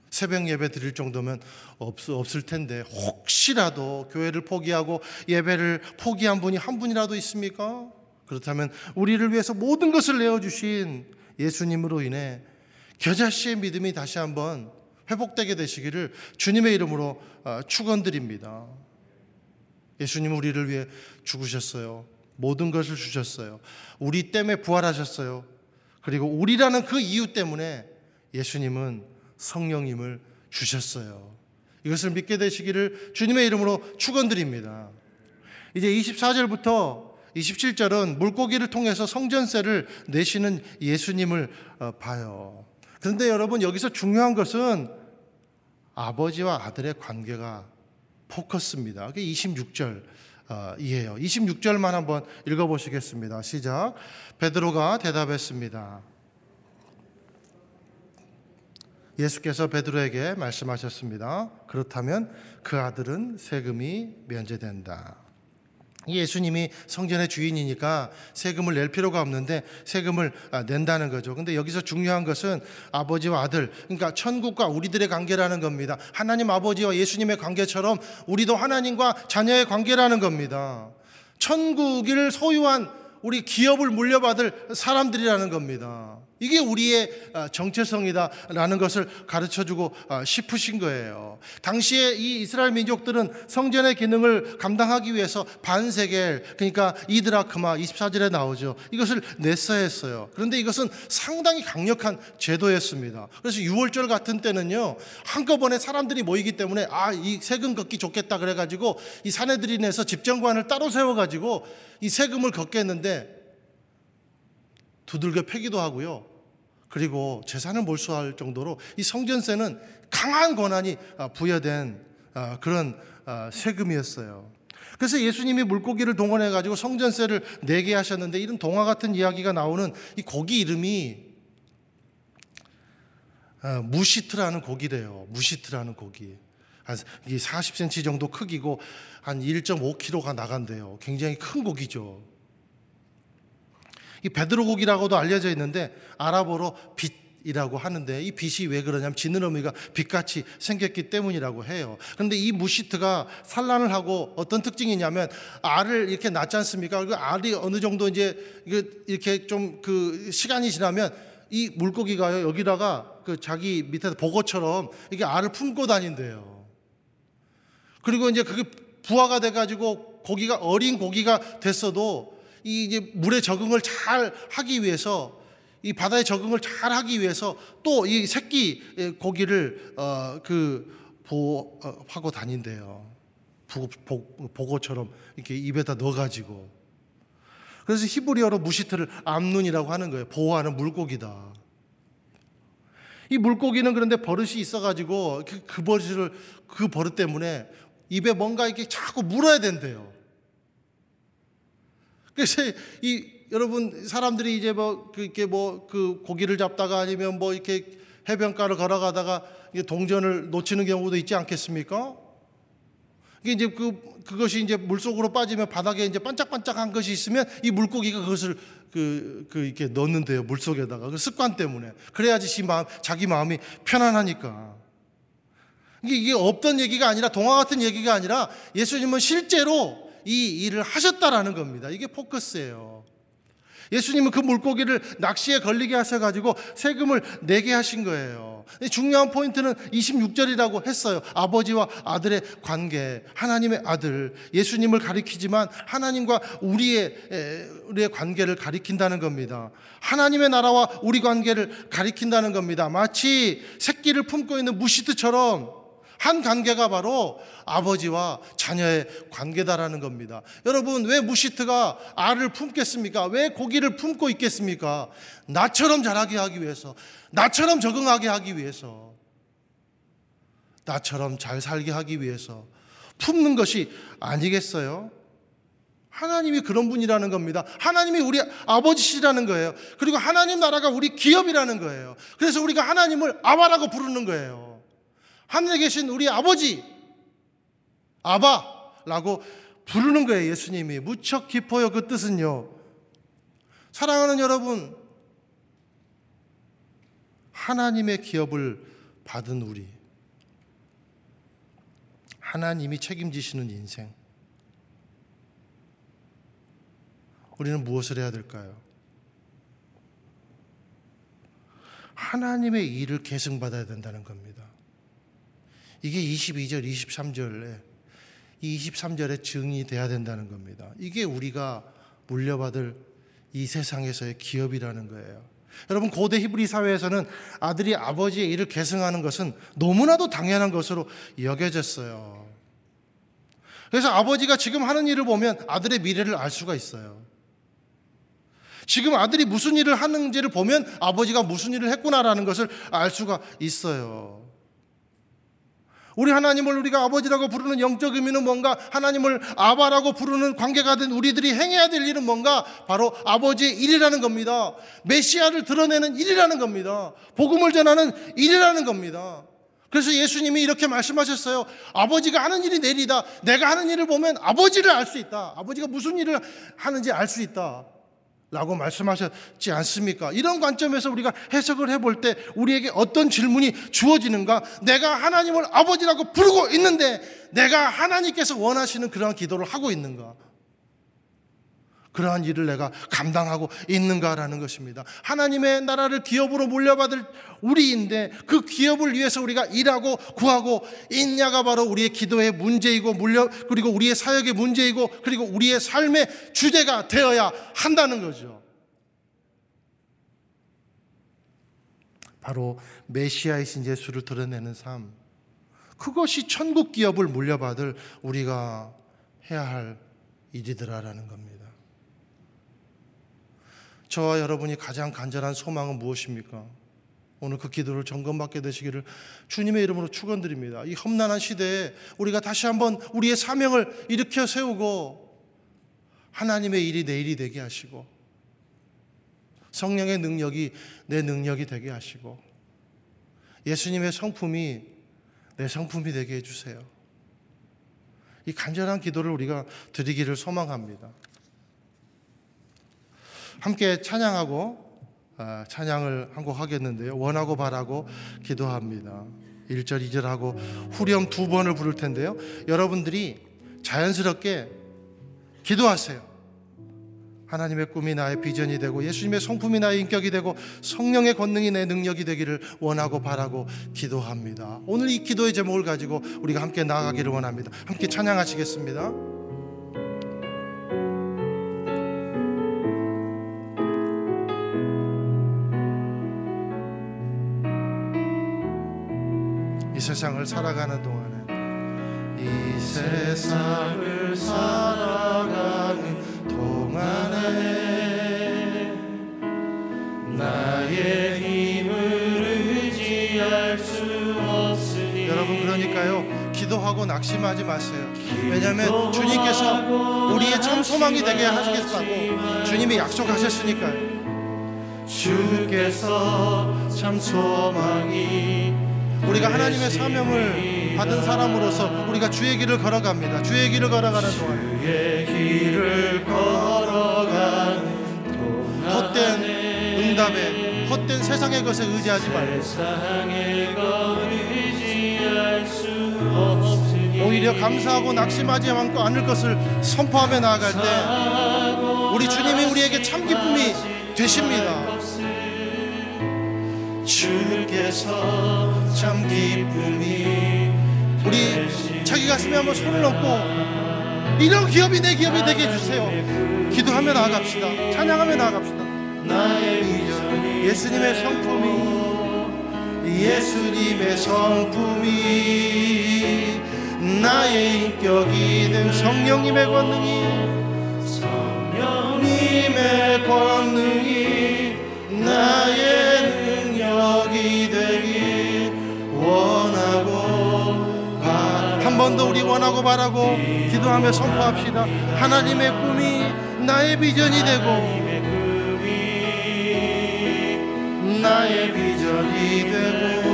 새벽 예배 드릴 정도면 없, 없을 텐데 혹시라도 교회를 포기하고 예배를 포기한 분이 한 분이라도 있습니까? 그렇다면 우리를 위해서 모든 것을 내어주신 예수님으로 인해 겨자씨의 믿음이 다시 한번 회복되게 되시기를 주님의 이름으로 어, 축원드립니다. 예수님 우리를 위해 죽으셨어요. 모든 것을 주셨어요. 우리 때문에 부활하셨어요. 그리고 우리라는 그 이유 때문에 예수님은 성령님을 주셨어요. 이것을 믿게 되시기를 주님의 이름으로 축원드립니다. 이제 24절부터 27절은 물고기를 통해서 성전세를 내시는 예수님을 어, 봐요. 그런데 여러분 여기서 중요한 것은 아버지와 아들의 관계가 포커스입니다. 그게 26절 어, 이에요. 26절만 한번 읽어 보시겠습니다. 시작. 베드로가 대답했습니다. 예수께서 베드로에게 말씀하셨습니다. 그렇다면 그 아들은 세금이 면제된다. 예수님이 성전의 주인이니까 세금을 낼 필요가 없는데 세금을 아, 낸다는 거죠. 근데 여기서 중요한 것은 아버지와 아들, 그러니까 천국과 우리들의 관계라는 겁니다. 하나님 아버지와 예수님의 관계처럼 우리도 하나님과 자녀의 관계라는 겁니다. 천국을 소유한 우리 기업을 물려받을 사람들이라는 겁니다. 이게 우리의 아, 정체성이다라는 것을 가르쳐 주고 아, 싶으신 거예요. 당시에 이 이스라엘 민족들은 성전의 기능을 감당하기 위해서 반세겔, 그러니까 이드라크마 24절에 나오죠. 이것을 냈어야 했어요. 그런데 이것은 상당히 강력한 제도였습니다. 그래서 6월절 같은 때는요, 한꺼번에 사람들이 모이기 때문에 아, 이 세금 걷기 좋겠다 그래가지고 이 사내들인에서 집정관을 따로 세워가지고 이 세금을 걷겠는데 두들겨 패기도 하고요. 그리고 재산을 몰수할 정도로 이 성전세는 강한 권한이 아, 부여된 아, 그런 아, 세금이었어요. 그래서 예수님이 물고기를 동원해 가지고 성전세를 내게 하셨는데 이런 동화 같은 이야기가 나오는 이 고기 이름이 무시트라는 고기래요. 무시트라는 고기. 한 40cm 정도 크기고 한 1.5kg가 나간대요. 굉장히 큰 고기죠. 이 베드로 고기라고도 알려져 있는데 아랍어로 빛이라고 하는데 이 빛이 왜 그러냐면 지느러미가 빛같이 생겼기 때문이라고 해요. 그런데 이 무시트가 산란을 하고 어떤 특징이냐면 알을 이렇게 낳지 않습니까? 그 알이 어느 정도 이제 이렇게 좀 그 시간이 지나면 이 물고기가 여기다가 그 자기 밑에 보고처럼 이게 알을 품고 다닌대요. 그리고 이제 그게 부화가 돼가지고 고기가 어린 고기가 됐어도 이 이제 물에 적응을 잘 하기 위해서 이 바다에 적응을 잘 하기 위해서 또 이 새끼 고기를 어 그 보호하고 다닌대요. 보고처럼 이렇게 입에다 넣어가지고. 그래서 히브리어로 무시트를 암눈이라고 하는 거예요. 보호하는 물고기다. 이 물고기는 그런데 버릇이 있어가지고 그, 그 버릇을 그 버릇 때문에 입에 뭔가 이렇게 자꾸 물어야 된대요. 그래서 이 여러분 사람들이 이제 뭐 그렇게 뭐 그 고기를 잡다가 아니면 뭐 이렇게 해변가를 걸어가다가 동전을 놓치는 경우도 있지 않겠습니까? 이제 그 그것이 이제 물 속으로 빠지면 바닥에 이제 반짝반짝한 것이 있으면 이 물고기가 그것을 그, 그 이렇게 넣는데요 물 속에다가. 그 습관 때문에. 그래야지 마음 자기 마음이 편안하니까. 이게 이게 없던 얘기가 아니라 동화 같은 얘기가 아니라 예수님은 실제로 이 일을 하셨다라는 겁니다. 이게 포커스예요. 예수님은 그 물고기를 낚시에 걸리게 하셔가지고 세금을 내게 하신 거예요. 중요한 포인트는 26절이라고 했어요. 아버지와 아들의 관계, 하나님의 아들, 예수님을 가리키지만 하나님과 우리의, 우리의 관계를 가리킨다는 겁니다. 하나님의 나라와 우리 관계를 가리킨다는 겁니다. 마치 새끼를 품고 있는 무시드처럼 한 관계가 바로 아버지와 자녀의 관계다라는 겁니다. 여러분, 왜 무시트가 알을 품겠습니까? 왜 고기를 품고 있겠습니까? 나처럼 자라게 하기 위해서, 나처럼 적응하게 하기 위해서, 나처럼 잘 살게 하기 위해서 품는 것이 아니겠어요? 하나님이 그런 분이라는 겁니다. 하나님이 우리 아버지시라는 거예요. 그리고 하나님 나라가 우리 기업이라는 거예요. 그래서 우리가 하나님을 아바라고 부르는 거예요. 하늘에 계신 우리 아버지, 아바라고 부르는 거예요, 예수님이. 무척 깊어요, 그 뜻은요. 사랑하는 여러분, 하나님의 기업을 받은 우리. 하나님이 책임지시는 인생. 우리는 무엇을 해야 될까요? 하나님의 일을 계승받아야 된다는 겁니다. 이게 22절, 23절에 이 23절에 증이 돼야 된다는 겁니다. 이게 우리가 물려받을 이 세상에서의 기업이라는 거예요. 여러분 고대 히브리 사회에서는 아들이 아버지의 일을 계승하는 것은 너무나도 당연한 것으로 여겨졌어요. 그래서 아버지가 지금 하는 일을 보면 아들의 미래를 알 수가 있어요. 지금 아들이 무슨 일을 하는지를 보면 아버지가 무슨 일을 했구나라는 것을 알 수가 있어요. 우리 하나님을 우리가 아버지라고 부르는 영적 의미는 뭔가 하나님을 아바라고 부르는 관계가 된 우리들이 행해야 될 일은 뭔가 바로 아버지의 일이라는 겁니다. 메시아를 드러내는 일이라는 겁니다. 복음을 전하는 일이라는 겁니다. 그래서 예수님이 이렇게 말씀하셨어요. 아버지가 하는 일이 내리다. 내가 하는 일을 보면 아버지를 알 수 있다. 아버지가 무슨 일을 하는지 알 수 있다. 라고 말씀하셨지 않습니까? 이런 관점에서 우리가 해석을 해볼 때 우리에게 어떤 질문이 주어지는가? 내가 하나님을 아버지라고 부르고 있는데 내가 하나님께서 원하시는 그러한 기도를 하고 있는가? 그러한 일을 내가 감당하고 있는가라는 것입니다. 하나님의 나라를 기업으로 물려받을 우리인데 그 기업을 위해서 우리가 일하고 구하고 있냐가 바로 우리의 기도의 문제이고 물려 그리고 우리의 사역의 문제이고 그리고 우리의 삶의 주제가 되어야 한다는 거죠. 바로 메시아이신 예수를 드러내는 삶. 그것이 천국 기업을 물려받을 우리가 해야 할 일이더라라는 겁니다. 저와 여러분이 가장 간절한 소망은 무엇입니까? 오늘 그 기도를 점검받게 되시기를 주님의 이름으로 축원드립니다. 이 험난한 시대에 우리가 다시 한번 우리의 사명을 일으켜 세우고 하나님의 일이 내 일이 되게 하시고 성령의 능력이 내 능력이 되게 하시고 예수님의 성품이 내 성품이 되게 해주세요. 이 간절한 기도를 우리가 드리기를 소망합니다. 함께 찬양하고 아, 찬양을 한 곡 하겠는데요. 원하고 바라고 기도합니다. 1절, 2절 하고 후렴 두 번을 부를 텐데요. 여러분들이 자연스럽게 기도하세요. 하나님의 꿈이 나의 비전이 되고 예수님의 성품이 나의 인격이 되고 성령의 권능이 내 능력이 되기를 원하고 바라고 기도합니다. 오늘 이 기도의 제목을 가지고 우리가 함께 나아가기를 원합니다. 함께 찬양하시겠습니다. 세상을 살아가는 동안에 이 세상을 살아가는 동안에 나의 힘을 의지할 수 없으니 여러분 그러니까요. 기도하고 낙심하지 마세요. 왜냐하면 주님께서 우리의 참 소망이 되게 하시겠다고 주님이 약속하셨으니까요. 주께서 참 소망이 우리가 하나님의 사명을 받은 사람으로서 우리가 주의 길을 걸어갑니다. 주의 길을 걸어가는 동안 헛된 응답에 헛된 세상의 것에 의지하지 말고 오히려 감사하고 낙심하지 않을 것을 선포하며 나아갈 때 우리 주님이 우리에게 참 기쁨이 되십니다. 주께서 참 기쁨이 우리 자기 가슴에 한번 손을 얹고 이런 기업이 내 기업이 되게 해주세요. 기도하며 나아갑시다. 찬양하며 나아갑시다. 예수님의 성품이 예수님의 성품이 나의 인격이 된 성령님의 권능이 성령님의 권능이 나의 능력이 되길 원하고 한 번 더 우리 원하고 바라고 기도하며 선포합시다. 하나님의 꿈이 나의 비전이 되고 나의 비전이 되고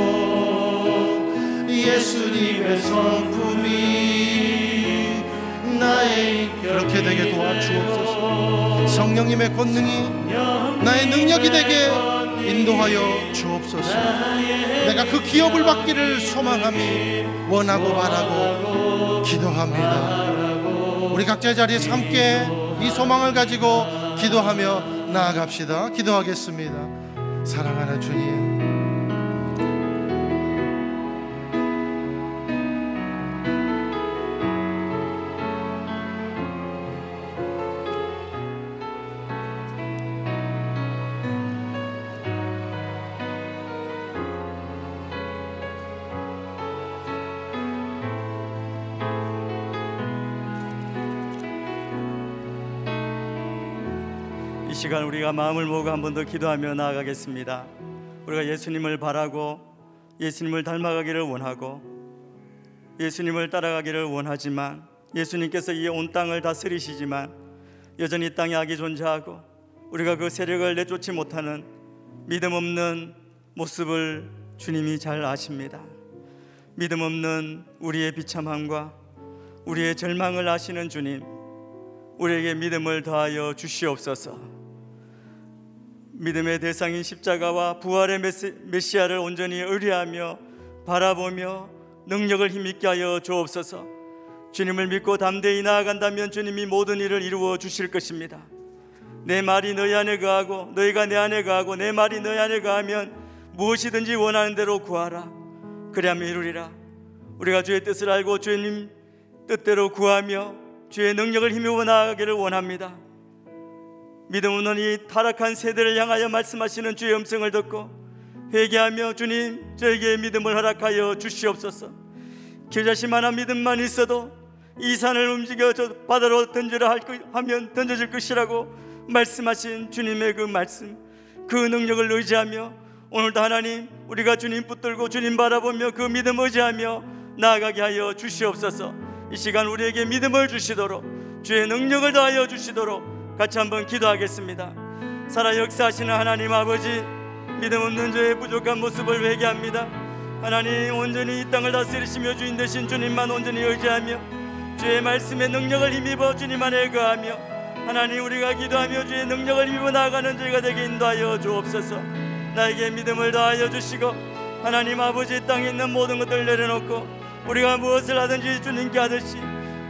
예수님의 성품이 나의 그렇게 되게 도와주옵소서. 성령님의 권능이 나의 능력이 되게 인도하여 주옵소서. 내가 그 기업을 받기를 소망함이 원하고 바라고 기도합니다. 우리 각자의 자리에서 함께 이 소망을 가지고 기도하며 나아갑시다. 기도하겠습니다. 사랑하는 주님. 시간 우리가 마음을 모으고 한 번 더 기도하며 나아가겠습니다. 우리가 예수님을 바라고 예수님을 닮아가기를 원하고 예수님을 따라가기를 원하지만 예수님께서 이 온 땅을 다스리시지만 여전히 땅에 악이 존재하고 우리가 그 세력을 내쫓지 못하는 믿음 없는 모습을 주님이 잘 아십니다. 믿음 없는 우리의 비참함과 우리의 절망을 아시는 주님, 우리에게 믿음을 더하여 주시옵소서. 믿음의 대상인 십자가와 부활의 메시, 메시아를 온전히 의뢰하며 바라보며 능력을 힘있게 하여 주옵소서. 주님을 믿고 담대히 나아간다면 주님이 모든 일을 이루어 주실 것입니다. 내 말이 너희 안에 거하고 너희가 내 안에 거하고 내 말이 너희 안에 거하면 무엇이든지 원하는 대로 구하라. 그리하면 이루리라. 우리가 주의 뜻을 알고 주님 뜻대로 구하며 주의 능력을 힘입어 나아가기를 원합니다. 믿음 없는 이 타락한 세대를 향하여 말씀하시는 주의 음성을 듣고 회개하며 주님 저에게 믿음을 허락하여 주시옵소서. 겨자씨만한 믿음만 있어도 이 산을 움직여 저 바다로 던지라 할 것, 하면 던져질 것이라고 말씀하신 주님의 그 말씀 그 능력을 의지하며 오늘도 하나님 우리가 주님 붙들고 주님 바라보며 그 믿음 의지하며 나아가게 하여 주시옵소서 이 시간 우리에게 믿음을 주시도록 주의 능력을 더하여 주시도록 같이 한번 기도하겠습니다. 살아 역사하시는 하나님 아버지 믿음 없는 저의 부족한 모습을 회개합니다. 하나님 온전히 이 땅을 다스리시며 주인 되신 주님만 온전히 의지하며 주의 말씀의 능력을 힘입어 주님 안에 거하며 하나님 우리가 기도하며 주의 능력을 힘입어 나아가는 저희가 되게 인도하여 주옵소서. 나에게 믿음을 더하여 주시고 하나님 아버지 땅에 있는 모든 것들을 내려놓고 우리가 무엇을 하든지 주님께 하듯이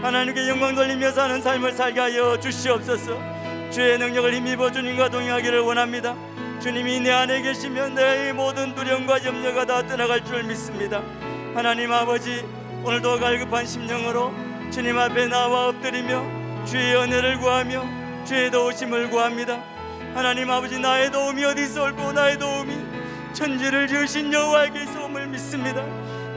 하나님께 영광 돌리며 사는 삶을 살게 하여 주시옵소서 주의 능력을 힘입어 주님과 동행하기를 원합니다. 주님이 내 안에 계시면 내 모든 두려움과 염려가 다 떠나갈 줄 믿습니다. 하나님 아버지 오늘도 갈급한 심령으로 주님 앞에 나와 엎드리며 주의 은혜를 구하며 주의 도우심을 구합니다. 하나님 아버지 나의 도움이 어디서 올고 나의 도움이 천지를 지으신 여호와에게서 옴을 믿습니다.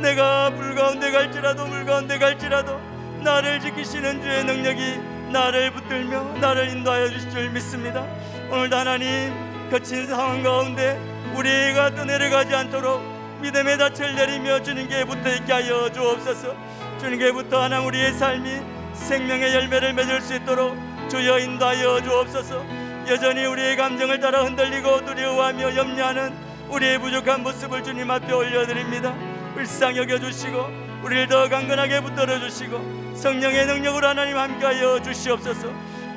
내가 불 가운데 갈지라도 물 가운데 갈지라도 나를 지키시는 주의 능력이 나를 붙들며 나를 인도하여 주실 줄 믿습니다. 오늘도 하나님 거친 상황 가운데 우리가 떠내려가지 않도록 믿음의 닻을 내리며 주님께 붙어있게 하여 주옵소서. 주님께부터 하나 우리의 삶이 생명의 열매를 맺을 수 있도록 주여 인도하여 주옵소서. 여전히 우리의 감정을 따라 흔들리고 두려워하며 염려하는 우리의 부족한 모습을 주님 앞에 올려드립니다. 불쌍히 여겨주시고 우리를 더 강건하게 붙들어 주시고 성령의 능력으로 하나님 함께하여 주시옵소서.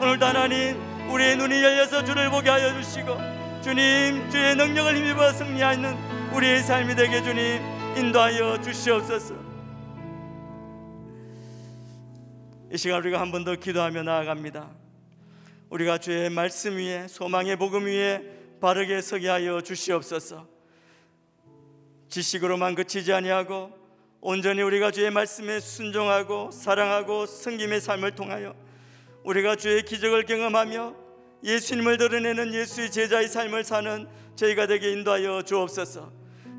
오늘도 하나님 우리의 눈이 열려서 주를 보게 하여 주시고 주님 주의 능력을 힘입어 승리하는 우리의 삶이 되게 주님 인도하여 주시옵소서. 이 시간 우리가 한 번 더 기도하며 나아갑니다. 우리가 주의 말씀 위에 소망의 복음 위에 바르게 서게 하여 주시옵소서. 지식으로만 그치지 아니하고 온전히 우리가 주의 말씀에 순종하고 사랑하고 섬김의 삶을 통하여 우리가 주의 기적을 경험하며 예수님을 드러내는 예수의 제자의 삶을 사는 저희가 되게 인도하여 주옵소서.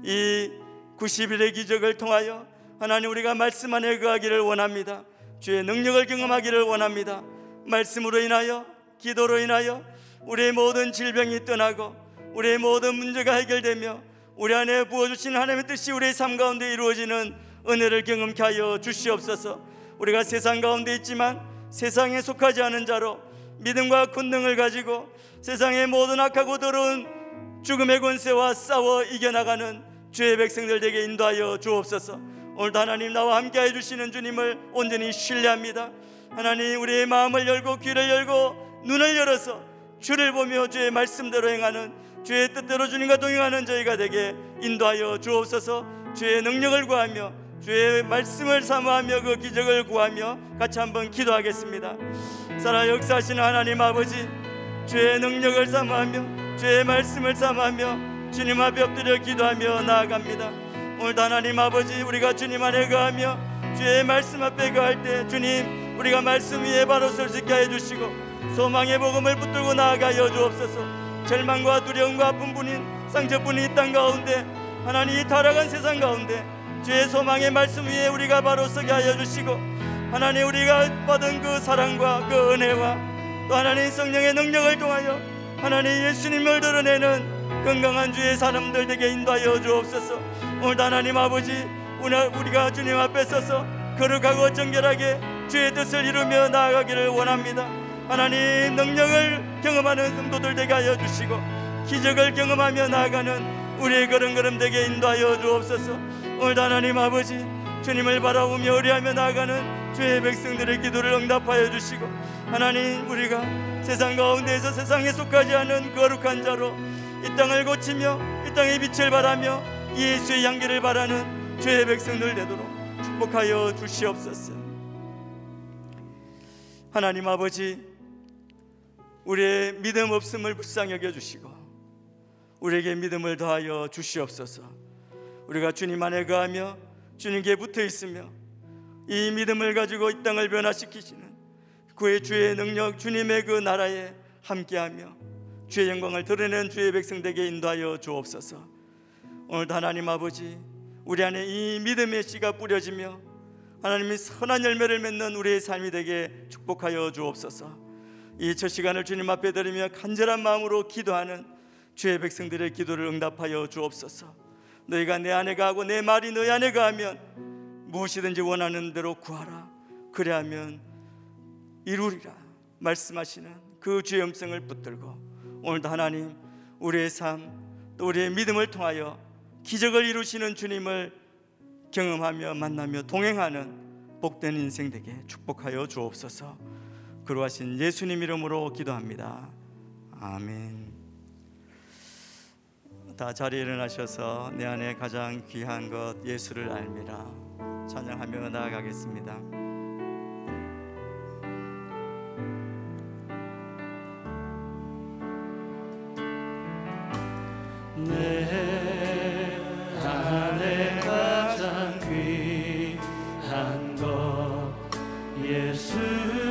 이 90일의 기적을 통하여 하나님 우리가 말씀 안에 거하기를 원합니다. 주의 능력을 경험하기를 원합니다. 말씀으로 인하여 기도로 인하여 우리의 모든 질병이 떠나고 우리의 모든 문제가 해결되며 우리 안에 부어주신 하나님의 뜻이 우리의 삶 가운데 이루어지는 은혜를 경험케 하여 주시옵소서. 우리가 세상 가운데 있지만 세상에 속하지 않은 자로 믿음과 권능을 가지고 세상의 모든 악하고 더러운 죽음의 권세와 싸워 이겨나가는 주의 백성들 에게 인도하여 주옵소서. 오늘도 하나님 나와 함께해 주시는 주님을 온전히 신뢰합니다. 하나님 우리의 마음을 열고 귀를 열고 눈을 열어서 주를 보며 주의 말씀대로 행하는 주의 뜻대로 주님과 동행하는 저희가 되게 인도하여 주옵소서 주의 능력을 구하며 주의 말씀을 사모하며 그 기적을 구하며 같이 한번 기도하겠습니다. 살아 역사하시는 하나님 아버지 주의 능력을 사모하며 주의 말씀을 사모하며 주님 앞에 엎드려 기도하며 나아갑니다. 오늘도 하나님 아버지 우리가 주님 안에 거하며 주의 말씀 앞에 거할 때 주님 우리가 말씀 위에 바로 설 수 있게 해주시고 소망의 복음을 붙들고 나아가 여 주옵소서. 절망과 두려움과 아픈 분인 상처뿐인 이 땅 가운데 하나님 이 타락한 세상 가운데 주의 소망의 말씀 위에 우리가 바로 서게 하여 주시고 하나님 우리가 받은 그 사랑과 그 은혜와 또 하나님 성령의 능력을 통하여 하나님 예수님을 드러내는 건강한 주의 사람들 되게 인도하여 주옵소서. 오늘 하나님 아버지 우리가 주님 앞에 서서 거룩하고 정결하게 주의 뜻을 이루며 나아가기를 원합니다. 하나님 능력을 경험하는 성도들 되게 하여 주시고 기적을 경험하며 나아가는 우리의 걸음걸음 되게 인도하여 주옵소서 오늘 하나님 아버지 주님을 바라보며 의뢰하며 나아가는 주의 백성들의 기도를 응답하여 주시고 하나님 우리가 세상 가운데에서 세상에 속하지 않은 거룩한 자로 이 땅을 고치며 이 땅의 빛을 바라며 예수의 향기를 바라는 주의 백성들 되도록 축복하여 주시옵소서 하나님 아버지 우리의 믿음 없음을 불쌍히 여겨 주시고 우리에게 믿음을 더하여 주시옵소서. 우리가 주님 안에 거하며 주님께 붙어 있으며 이 믿음을 가지고 이 땅을 변화시키시는 그의 주의 능력 주님의 그 나라에 함께하며 주의 영광을 드러내는 주의 백성들에게 인도하여 주옵소서. 오늘도 하나님 아버지 우리 안에 이 믿음의 씨가 뿌려지며 하나님이 선한 열매를 맺는 우리의 삶이 되게 축복하여 주옵소서. 이 첫 시간을 주님 앞에 드리며 간절한 마음으로 기도하는 주의 백성들의 기도를 응답하여 주옵소서. 너희가 내 안에 가고 내 말이 너희 안에 가면 무엇이든지 원하는 대로 구하라. 그래야면 이루리라. 말씀하시는 그 주의 음성을 붙들고 오늘도 하나님 우리의 삶 또 우리의 믿음을 통하여 기적을 이루시는 주님을 경험하며 만나며 동행하는 복된 인생 되게 축복하여 주옵소서. 그러하신 예수님 이름으로 기도합니다. 아멘. 다 자리에 일어나셔서 내 안에 가장 귀한 것 예수를 알미라 찬양하며 나아가겠습니다. 내 안에 가장 귀한 것 예수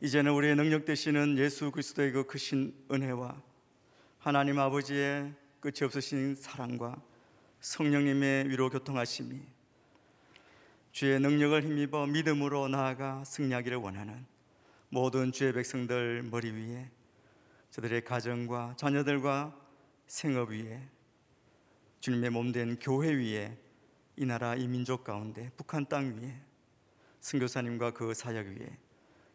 이제는 우리의 능력 되시는 예수 그리스도의 그 크신 은혜와 하나님 아버지의 끝이 없으신 사랑과 성령님의 위로 교통하심이 주의 능력을 힘입어 믿음으로 나아가 승리하기를 원하는 모든 주의 백성들 머리 위에 저들의 가정과 자녀들과 생업 위에 주님의 몸된 교회 위에 이 나라 이 민족 가운데 북한 땅 위에 선교사님과 그 사역 위에